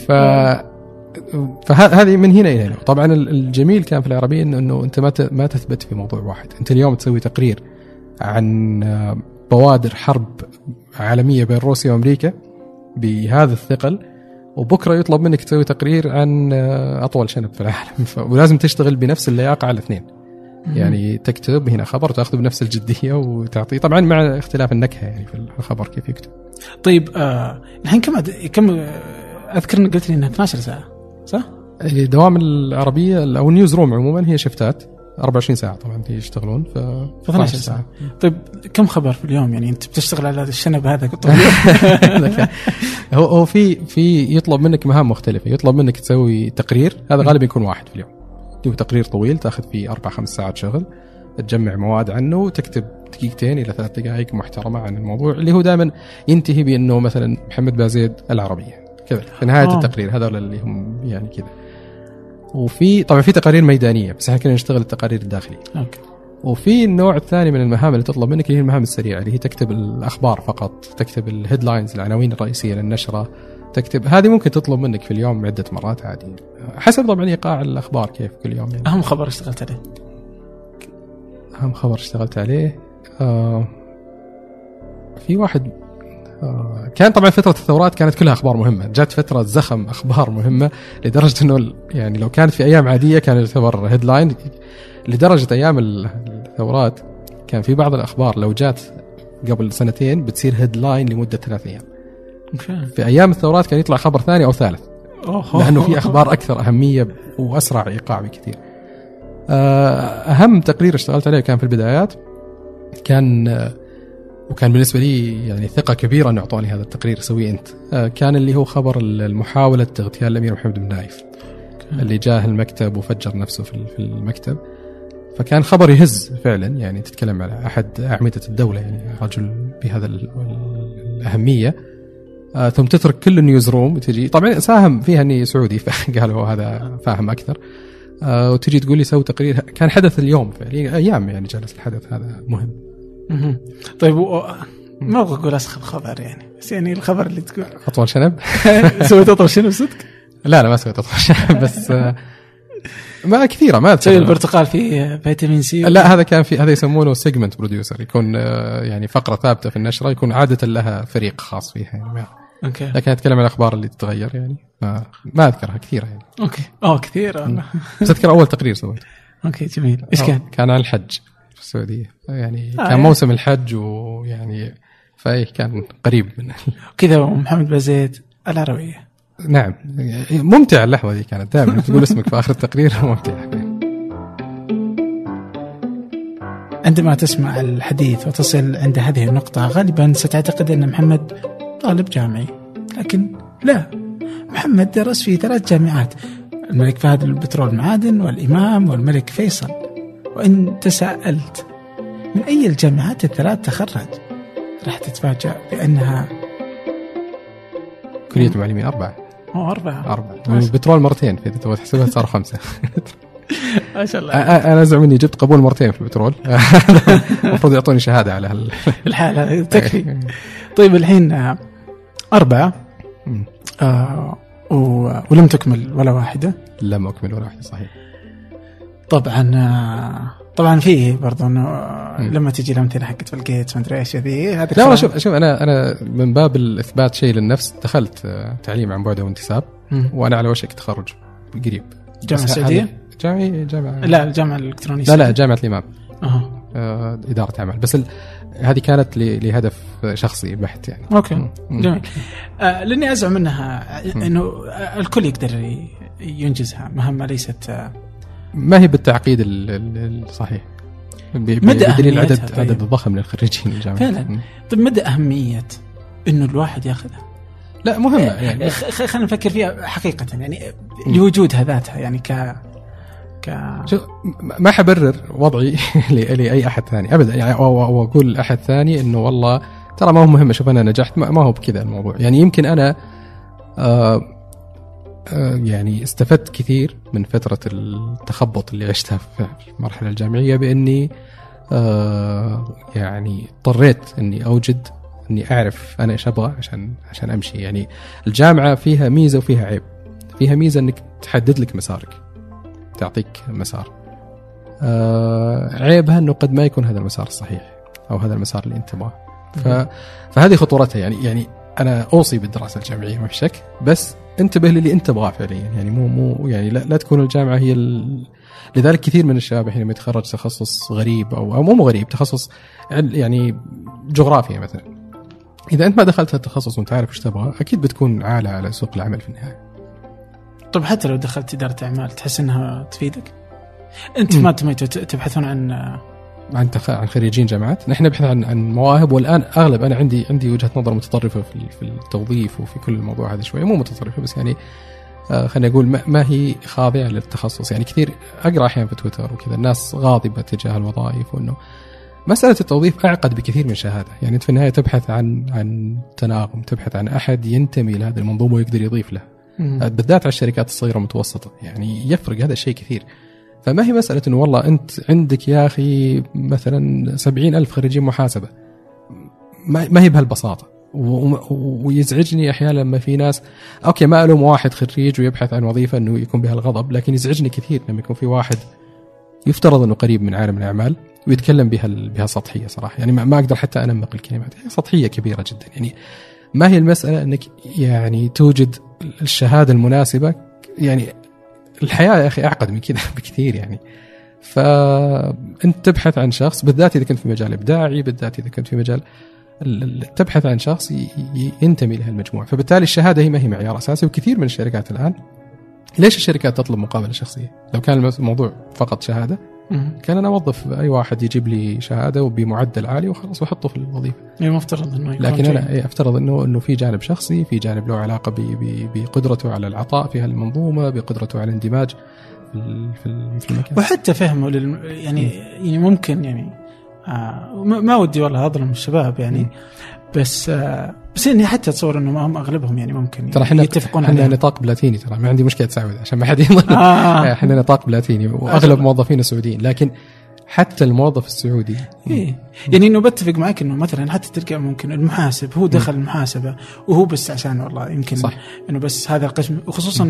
ف فهذه من هنا إلى هنا. طبعا الجميل كان في العربية انه, إنه أنت ما ما تثبت في موضوع واحد. أنت اليوم تسوي تقرير عن بوادر حرب عالمية بين روسيا وأمريكا بهذا الثقل وبكرة يطلب منك تسوي تقرير عن أطول شنب في العالم. ولازم تشتغل بنفس اللياقة على الاثنين. يعني تكتب هنا خبر وتأخذه بنفس الجدية وتعطيه. طبعا مع اختلاف النكهة يعني في الخبر كيف يكتب. طيب آه الحين كم كم أذكر إنك قلت لي إنها 12 ساعة. صح؟ دوام العربية أو النيوز روم عموما هي شفتات. 24 ساعة طبعا يشتغلون ف 12 ساعة. طيب كم خبر في اليوم؟ يعني أنت بتشتغل على الشنب هذا هو هو في في يطلب منك مهام مختلفة. يطلب منك تسوي تقرير. هذا غالبا يكون واحد في اليوم. تسوي تقرير طويل تأخذ فيه أربع خمس ساعات شغل تجمع مواد عنه وتكتب دقيقتين إلى ثلاث دقائق محترمة عن الموضوع اللي هو دائما ينتهي بأنه مثلا محمد بازيد العربية. كذا في نهاية آه. التقرير هذول اللي هم يعني كذا. وفي طبعا في تقارير ميدانية بس إحنا كنا نشتغل التقارير الداخلية. okay. وفي النوع الثاني من المهام اللي تطلب منك اللي هي المهام السريعة اللي هي تكتب الأخبار فقط تكتب ال headlines العناوين الرئيسية للنشرة تكتب هذه ممكن تطلب منك في اليوم عدة مرات عادي. حسب طبعا إيقاع الأخبار كيف كل يوم يعني. أهم خبر اشتغلت عليه. أهم خبر اشتغلت عليه آه في واحد كان طبعا فترة الثورات كانت كلها أخبار مهمة، جات فترة زخم أخبار مهمة لدرجة إنه يعني لو كانت في أيام عادية كان يعتبر headline لدرجة أيام الثورات كان في بعض الأخبار لو جات قبل سنتين بتصير headline لمدة ثلاث أيام. في أيام الثورات كان يطلع خبر ثاني أو ثالث. لأنه في أخبار أكثر أهمية وأسرع إيقاع بكثير. آه، أهم تقرير اشتغلت عليه كان في البدايات كان وكان بالنسبة لي يعني ثقة كبيرة انه اعطوني هذا التقرير. سويه أنت. آه، كان اللي هو خبر المحاولة اغتيال الأمير محمد بن نايف اللي جاه المكتب وفجر نفسه في المكتب. فكان خبر يهز فعلا يعني تتكلم على أحد أعمدة الدولة يعني رجل بهذا ال- الأهمية. آه ثم تترك كل ال newsroom وتجي. طبعا ساهم فيها أني سعودي فقالوا هذا فاهم أكثر. آه وتجي تقول لي سوي تقرير. كان حدث اليوم فعليا أيام يعني جلس الحدث هذا مهم. طيب و... ما أبغى أقول اسخف خبر يعني؟ بس يعني الخبر اللي تقول أطول شنب؟ سويت أطول شنب صدق؟ لا لا ما سويت أطول شنب بس آه ما كثيرة ما تسوي. البرتقال فيه فيتامين سي. لا هذا كان في هذا يسمونه segment producer يكون آه، يعني فقرة ثابتة في النشرة يكون عادة لها فريق خاص فيها يعني okay. لكن أتكلم عن الأخبار اللي تتغير يعني ما, ما أذكرها كثيرة يعني. okay. أوه كثير والله. بس أذكر أول تقرير سويته. okay جميل. إيش كان؟ كان عن الحج. في السعودية. يعني آه، كان يعني. موسم الحج ويعني فإيه كان قريب من كذا محمد بازيد العربية. نعم. ممتع اللحظة دي كانت. دائما تقول اسمك في آخر التقرير ممتع. عندما تسمع الحديث وتصل عند هذه النقطة غالبا ستعتقد أن محمد طالب جامعي. لكن لا. محمد درس في ثلاث جامعات الملك فهد للبترول معادن والإمام والملك فيصل. وإن تساءلت من أي الجامعات الثلاث تخرج؟ راح تتفاجأ بأنها كلية معلمين أربعة. أو أربعة. أربعة. البترول مرتين فاذا تبغى تحسبها صار خمسة. ما شاء الله. أنا أزعم إني جبت قبول مرتين في البترول. المفروض يعطوني شهادة على هال الحالة تكفي. طيب الحين آه، أربعة. مم. آه ولم تكمل ولا واحدة. لم أكمل ولا واحدة صحيح. طبعا آه، طبعا فيه برضو إنه آه،. لما تجي الأمثلة حقت الجيتس ما أدري إيش ذي هذه لا شوف شوف أنا أنا من باب الإثبات شيء للنفس دخلت آه، تعليم عن بعد وانتساب. وأنا على وشك تخرج قريب الجامعة بس السعودية؟ جامعة جامعة لا الجامعة الإلكترونية لا لا جامعة الإمام. آه، إدارة أعمال بس ال... هذه كانت. لهدف شخصي بحت يعني أوكي مم. جميل آه لأني أزعم انها إنه الكل يقدر ينجزها مهمه ليست آه، ما هي بالتعقيد ال- ال- الصحيح مدى بدليل عدد طيب. عدد ضخم للخريجين الجامعة. فعلاً. طيب مدى أهمية إنه الواحد يأخذها؟ لا مهمه يعني خ- خ- خلينا نفكر فيها حقيقة يعني لوجودها ذاتها يعني ك ك ما حبرر وضعي لاي أحد ثاني. ابدا يعني أو أو أقول لأحد ثاني إنه والله ترى ما هو مهم أشوف أنا نجحت ما هو بكذا الموضوع. يعني يمكن أنا آه آه يعني استفدت كثير من فترة التخبط اللي عشتها في المرحلة الجامعية بإني آه يعني اضطريت إني أوجد إني أعرف أنا إيش أبغى عشان عشان أمشي. يعني الجامعة فيها ميزة وفيها عيب. فيها ميزة إنك تحدد لك مسارك تعطيك مسار. آه عيبها إنه قد ما يكون هذا المسار الصحيح أو هذا المسار اللي أنت تبغاه. فهذه خطورتها. يعني يعني أنا أوصي بالدراسة الجامعية ما في شك بس انتبه للي انت تبغاه فعليا يعني مو مو يعني لا, لا تكون الجامعة هي ال... لذلك كثير من الشباب الحين لما يتخرج تخصص غريب أو أو مو غريب تخصص يعني جغرافيا مثلا إذا أنت ما دخلت هالتخصص وأنت عارف إيش تبغى أكيد بتكون عالة على سوق العمل في النهاية طب حتى لو دخلت إدارة أعمال تحس إنها تفيدك؟ أنت. ما تبحثون عن عن تخ... عن خريجين جامعات. نحن نبحث عن عن مواهب والآن أغلب أنا عندي عندي وجهة نظر متطرفة في في التوظيف وفي كل الموضوع هذا شوية. مو متطرفة بس يعني آه خليني أقول ما, ما هي خاضعة للتخصص. يعني كثير أقرأ أحيانا في تويتر وكذا الناس غاضبة تجاه الوظائف وإنه مسألة التوظيف أعقد بكثير من شهادة. يعني أنت في النهاية تبحث عن عن تناغم تبحث عن أحد ينتمي لهذه المنظومة ويقدر يضيف له. بالذات على الشركات الصغيرة والمتوسطة. يعني يفرق هذا الشيء كثير. فما هي مسألة أنه والله أنت عندك يا أخي مثلا سبعين ألف خريجين محاسبة. ما, هي بهالبساطة. ويزعجني أحيانا لما في ناس أوكي ما ألوم واحد خريج ويبحث عن وظيفة أنه يكون بها الغضب لكن يزعجني كثير لما يكون في واحد يفترض أنه قريب من عالم الأعمال ويتكلم بها بها سطحية صراحة. يعني ما أقدر حتى أنمق الكلمات. هي سطحية كبيرة جدا. يعني ما هي المسألة أنك يعني توجد الشهادة المناسبة؟ يعني الحياة يا أخي أعقد من كذا بكثير يعني فأنت تبحث عن شخص بالذات إذا كنت في مجال إبداعي بالذات إذا كنت في مجال ال- ال- تبحث عن شخص ينتمي لهالمجموعه فبالتالي الشهادة هي ما هي معيار أساسي وكثير من الشركات الآن ليش الشركات تطلب مقابلة شخصية؟ لو كان الموضوع فقط شهادة. كان أنا أوظف أي واحد يجيب لي شهادة وبمعدل عالي وخلاص وأحطه في الوظيفة. يعني مفترض إنه يكون لكن. أنا إيه أفترض إنه إنه في جانب شخصي في جانب له علاقة بقدرته على العطاء في هالمنظومة بقدرته على الاندماج في في المكان. وحتى فهمه لل يعني يعني ممكن يعني آه ما ما ودي والله أظلم الشباب يعني بس آه بس اني حتى اتصور إنه ما هم أغلبهم يعني ممكن ترى إحنا يتفقون إحنا نطاق بلاتيني ترى ما عندي مشكلة تساعد عشان ما حد يظن آه. إحنا نطاق بلاتيني وأغلب موظفينا سعوديين لكن حتى الموظف السعودي. إيه. يعني إنه بتفق معك إنه مثلا حتى تلقى ممكن المحاسب هو دخل المحاسبة وهو بس عشان والله يمكن صح. إنه بس هذا القسم وخصوصا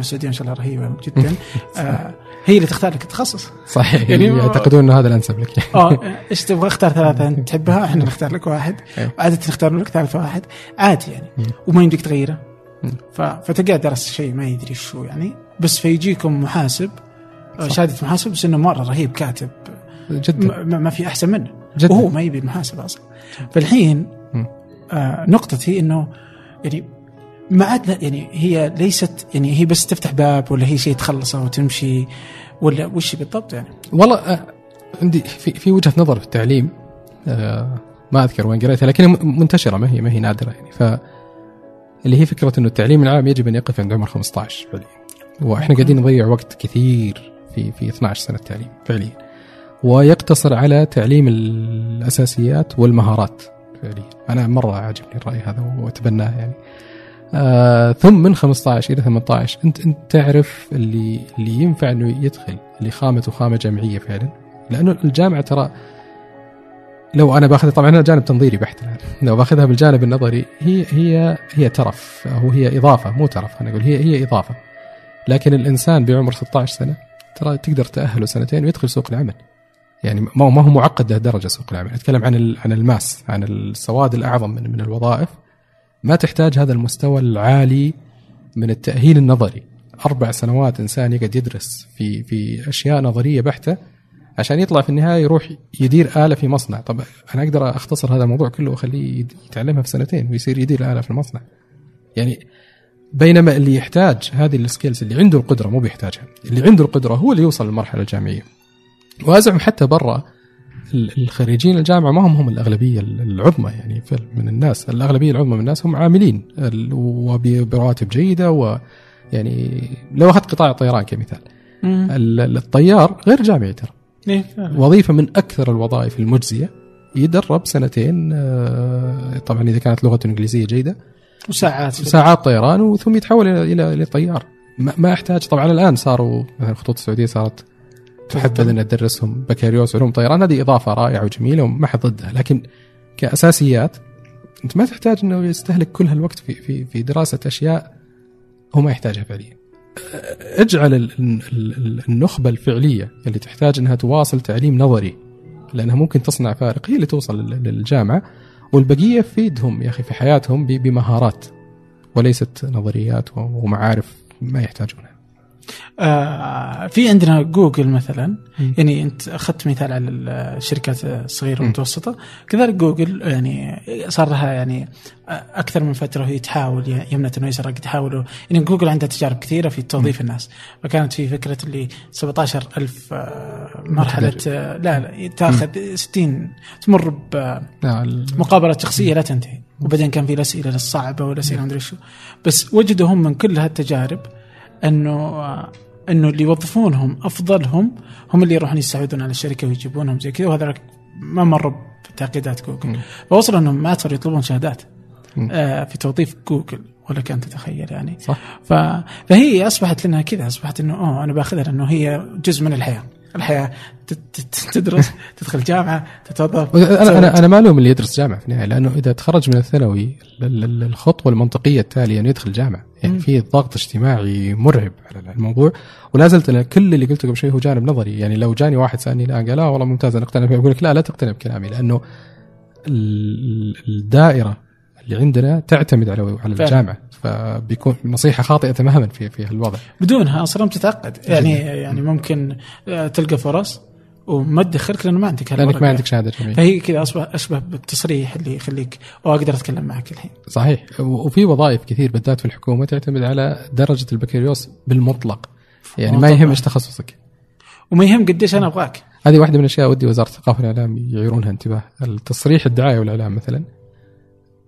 في السعودية ما شاء الله رهيبة جدا. آه هي اللي تختار لك التخصص صحيح يعني- يعني يعتقدون إنه هذا الأنسب لك. آه إيش تبغى؟ اختار ثلاثة أنت تحبها إحنا نختار لك واحد. أيوه. وعاده نختار لك ثالث واحد. عادي يعني. وما يمديك تغيره. فتلقاه درس شيء ما يدري شو يعني. بس فيجيكم محاسب شهادة محاسب بس إنه مرة رهيب كاتب. جدا. ما, ما في أحسن منه. جدا. وهو ما يبي المحاسبه أصلا. فالحين. آه نقطتي إنه يعني ما عاد يعني هي ليست يعني هي بس تفتح باب ولا هي شيء تخلصه وتمشي ولا وش بالضبط يعني؟ والله آه، عندي في في وجهة نظر في التعليم آه، ما أذكر وين قريتها لكنها منتشرة ما هي ما هي نادرة يعني. ف اللي هي فكرة إنه التعليم العام يجب أن يقف عند عمر 15 فعليا. وإحنا قاعدين نضيع وقت كثير في في 12 سنة تعليم فعليا. ويقتصر على تعليم الأساسيات والمهارات فعليا. أنا مرة عاجبني الرأي هذا وأتبناه يعني. آه ثم من 15 إلى 18 انت أنت تعرف اللي اللي ينفع إنه يدخل اللي خامته خامه جامعية فعلا. لأنه الجامعة ترى لو أنا باخذها طبعا أنا جانب تنظيري بحت الآن. لو باخذها بالجانب النظري هي هي هي ترف أو هي إضافة مو ترف أنا أقول هي هي إضافة. لكن الإنسان بعمر 16 سنة ترى تقدر تأهله سنتين ويدخل سوق العمل. يعني ما هو معقد لهالدرجة سوق العمل. أتكلم عن عن ال mass عن السواد الأعظم من من الوظائف. ما تحتاج هذا المستوى العالي من التأهيل النظري. أربع سنوات إنسان يقعد يدرس في في أشياء نظرية بحتة عشان يطلع في النهاية يروح يدير آلة في مصنع. طب أنا أقدر أختصر هذا الموضوع كله وأخليه يتعلمها في سنتين ويصير يدير آلة في المصنع؟ يعني بينما اللي يحتاج هذه ال skills اللي عنده القدرة مو بيحتاجها اللي عنده القدرة هو اللي يوصل للمرحلة الجامعية. وأزعم حتى برا الخريجين الجامعة ما هم هم الأغلبية العظمى يعني من الناس. الأغلبية العظمى من الناس هم عاملين وبرواتب جيدة ويعني لو أخذت قطاع الطيران كمثال. ال- ال- الطيار غير جامعي ترى. إيه. وظيفة من أكثر الوظائف المجزية يدرب سنتين آه، طبعا إذا كانت لغته الانجليزيه جيدة. وساعات. ساعات طيران وثم يتحول إلى إلى طيار. ما ما أحتاج. طبعا الآن صاروا مثلا الخطوط السعودية صارت تحبذ أن تدرسهم بكالوريوس علوم طيران هذه إضافة رائعة وجميلة وما حد ضدها لكن كأساسيات أنت ما تحتاج إنه يستهلك كل هالوقت في في في دراسة أشياء هو ما يحتاجها فعليا. اجعل ال- ال- ال- النخبة الفعلية اللي تحتاج إنها تواصل تعليم نظري لأنها ممكن تصنع فارق هي اللي توصل لل- للجامعة والبقية فيدهم يا أخي في حياتهم بمهارات وليست نظريات ومعارف ما يحتاجونها. آه في عندنا جوجل مثلا. يعني أنت أخذت مثال على الشركات الصغيرة. والمتوسطة. كذلك جوجل يعني صار لها يعني أكثر من فترة وهي تحاول يمنة ويسرى تحاولوا يعني جوجل عندها تجارب كثيرة في توظيف الناس. فكانت في فكرة اللي 17000 آه، مرحلة متدرب. آه، لا لا تأخذ 60 تمر ب لا، ال- مقابلة شخصية لا تنتهي. وبعدين كان في الأسئلة الصعبة والأسئلة مدري شو. بس وجدوا هم من كل هالتجارب أنه أنه اللي يوظفونهم أفضلهم هم اللي يروحون يستعودون على الشركة ويجيبونهم زي كذا وهذا ما مروا بتعقيدات جوجل. فوصلوا أنهم ما صاروا يطلبون شهادات. آه في توظيف جوجل ولا كان تتخيل يعني صح ف... فهي أصبحت لنا كذا أصبحت إنه اوه أنا باخذها لأنه هي جزء من الحياة الحياة. تدرس تدخل جامعه تتوظف. أنا أنا أنا ما الوم اللي يدرس جامعة في النهاية لأنه إذا تخرج من الثانوي ال- ال- الخطوة المنطقية التالية إنه يدخل جامعه يعني. في ضغط اجتماعي مرعب على الموضوع ولا زلت أنا كل اللي قلته قبل شوي هو جانب نظري. يعني لو جاني واحد سألني الآن قال لا والله ممتاز أنا أقتنع فيه أقول لك لا لا تقتنع بكلامي لأنه ال- الدائرة اللي عندنا تعتمد على على. الجامعة فبيكون نصيحة خاطئة تماما في في هالوضع. بدونها أصلا بتتعقد. يعني يعني ممكن آه، تلقى فرص وما تدخلك لأنه ما عندك لأنك. ما عندك شهادة جامعيه فهي كذا اصبح أشبه بالتصريح اللي يخليك أو أقدر أتكلم معك الحين. صحيح. وفي وظائف كثير بالذات في الحكومة تعتمد على درجة البكالوريوس بالمطلق. يعني ما يهم. إيش تخصصك. وما يهم قديش أنا أبغاك. هذه واحدة من الأشياء ودي وزارة الثقافة والإعلام يعيرونها انتباه. التصريح الدعاية والإعلام مثلا.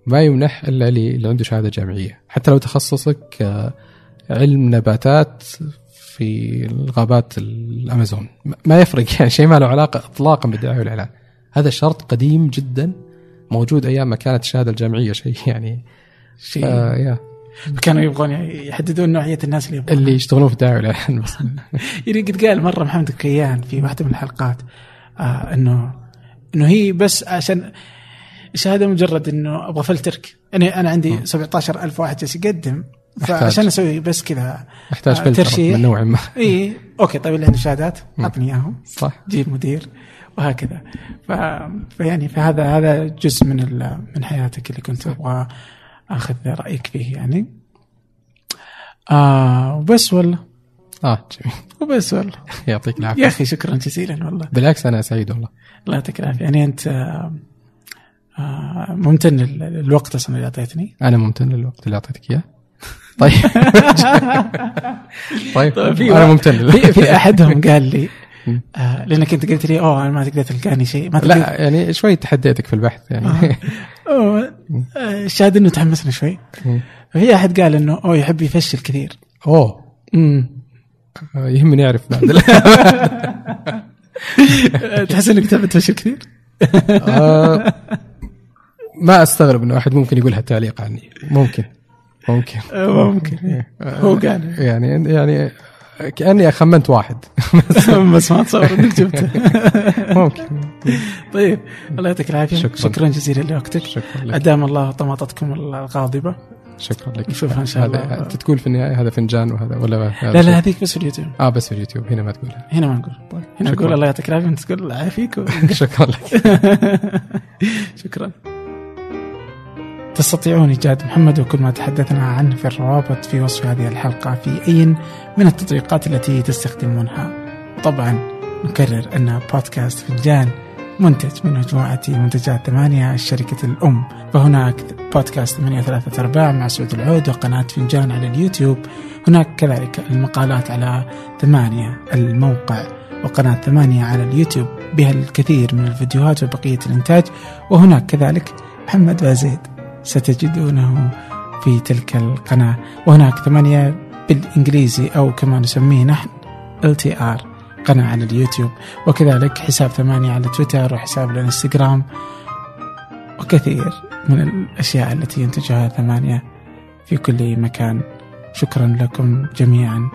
ما يمنح إلا اللي عنده شهادة جامعية. حتى لو تخصصك آه، علم نباتات في الغابات الأمازون. ما يفرق يعني شيء ما له علاقة اطلاقا بالدعاية والإعلان. هذا شرط قديم جدا موجود أيام ما كانت الشهادة الجامعية شيء يعني شيء. آه يا. كانوا يبغون يحددون نوعية الناس اللي يبغون اللي يشتغلون في الدعاية والإعلان بس. يعني قد قال مرة محمد كيان في واحدة من الحلقات آه انه إنه هي بس عشان الشهاده مجرد إنه أبغى فلترك يعني أنا عندي 17000 واحد جالس يقدم. فعشان أسوي بس كذا يحتاج آه، فلتر ترشيح. من نوع ما. إي. okay طيب اللي عنده شهادات أعطني إياهم. صح. جيب مدير وهكذا. ف... فيعني فهذا هذا جزء من ال... من حياتك اللي كنت أبغى أخذ رأيك فيه يعني. آه وبس والله آه جميل. وبس والله يعطيك يا العافيه أخي شكرا جزيلا والله. بالعكس أنا سعيد والله. الله يعطيك العافية. يعني أنت آه ممتن لل- للوقت أصلا اللي أعطيتني. أنا ممتن للوقت اللي أعطيتك إياه. طيب. طيب. طيب، في أنا ممتن. في, في أحدهم قال لي. آه لأنك أنت قلت لي أوه أنا ما تقدر تلقاني شيء ما تقدر لا يعني شوي تحديتك في البحث يعني. أوه، آه، الشاهد إنه تحمسنا شوي. ففي أحد قال إنه أوه يحب يفشل كثير. أوه. امم يهمني أعرف نادل تحس إنك تحب تفشل كثير؟ ما أستغرب إنه احد ممكن يقول هالتعليق عني. ممكن. ممكن. آه، ممكن. هو قال يعني يعني كأني خمنت واحد. بس ما اتصور إنك جبته. ممكن. طيب الله يعطيك العافية. شكراً. شكرا جزيلا لوقتك. شكرا أدام الله طماطتكم الغاضبة. شكرا لك. نشوفها إن شاء الله. انت تقول في النهاية هذا فنجان وهذا ولا لا؟ لا هذيك بس في اليوتيوب. آه بس في اليوتيوب. هنا ما تقولها. هنا ما نقول. هنا شكراً. نقول الله يعطيك العافية. أنت تقول و- شكرا لك. شكرا. تستطيعون إيجاد محمد وكل ما تحدثنا عنه في الروابط في وصف هذه الحلقة في أي من التطبيقات التي تستخدمونها. طبعا نكرر أن بودكاست فنجان منتج من مجموعة منتجات ثمانية الشركة الأم. فهناك بودكاست ثمانية ثلاثة أرباع مع سعود العود وقناة فنجان على اليوتيوب. هناك كذلك المقالات على ثمانية الموقع وقناة ثمانية على اليوتيوب. بها الكثير من الفيديوهات وبقية الإنتاج. وهناك كذلك محمد بازيد ستجدونه في تلك القناة. وهناك ثمانية بالإنجليزي أو كما نسميه نحن LTR قناة على اليوتيوب. وكذلك حساب ثمانية على تويتر وحساب الإنستغرام. وكثير من الأشياء التي ينتجها ثمانية في كل مكان. شكرا لكم جميعا.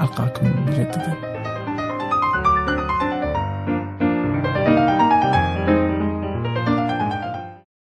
ألقاكم مجددا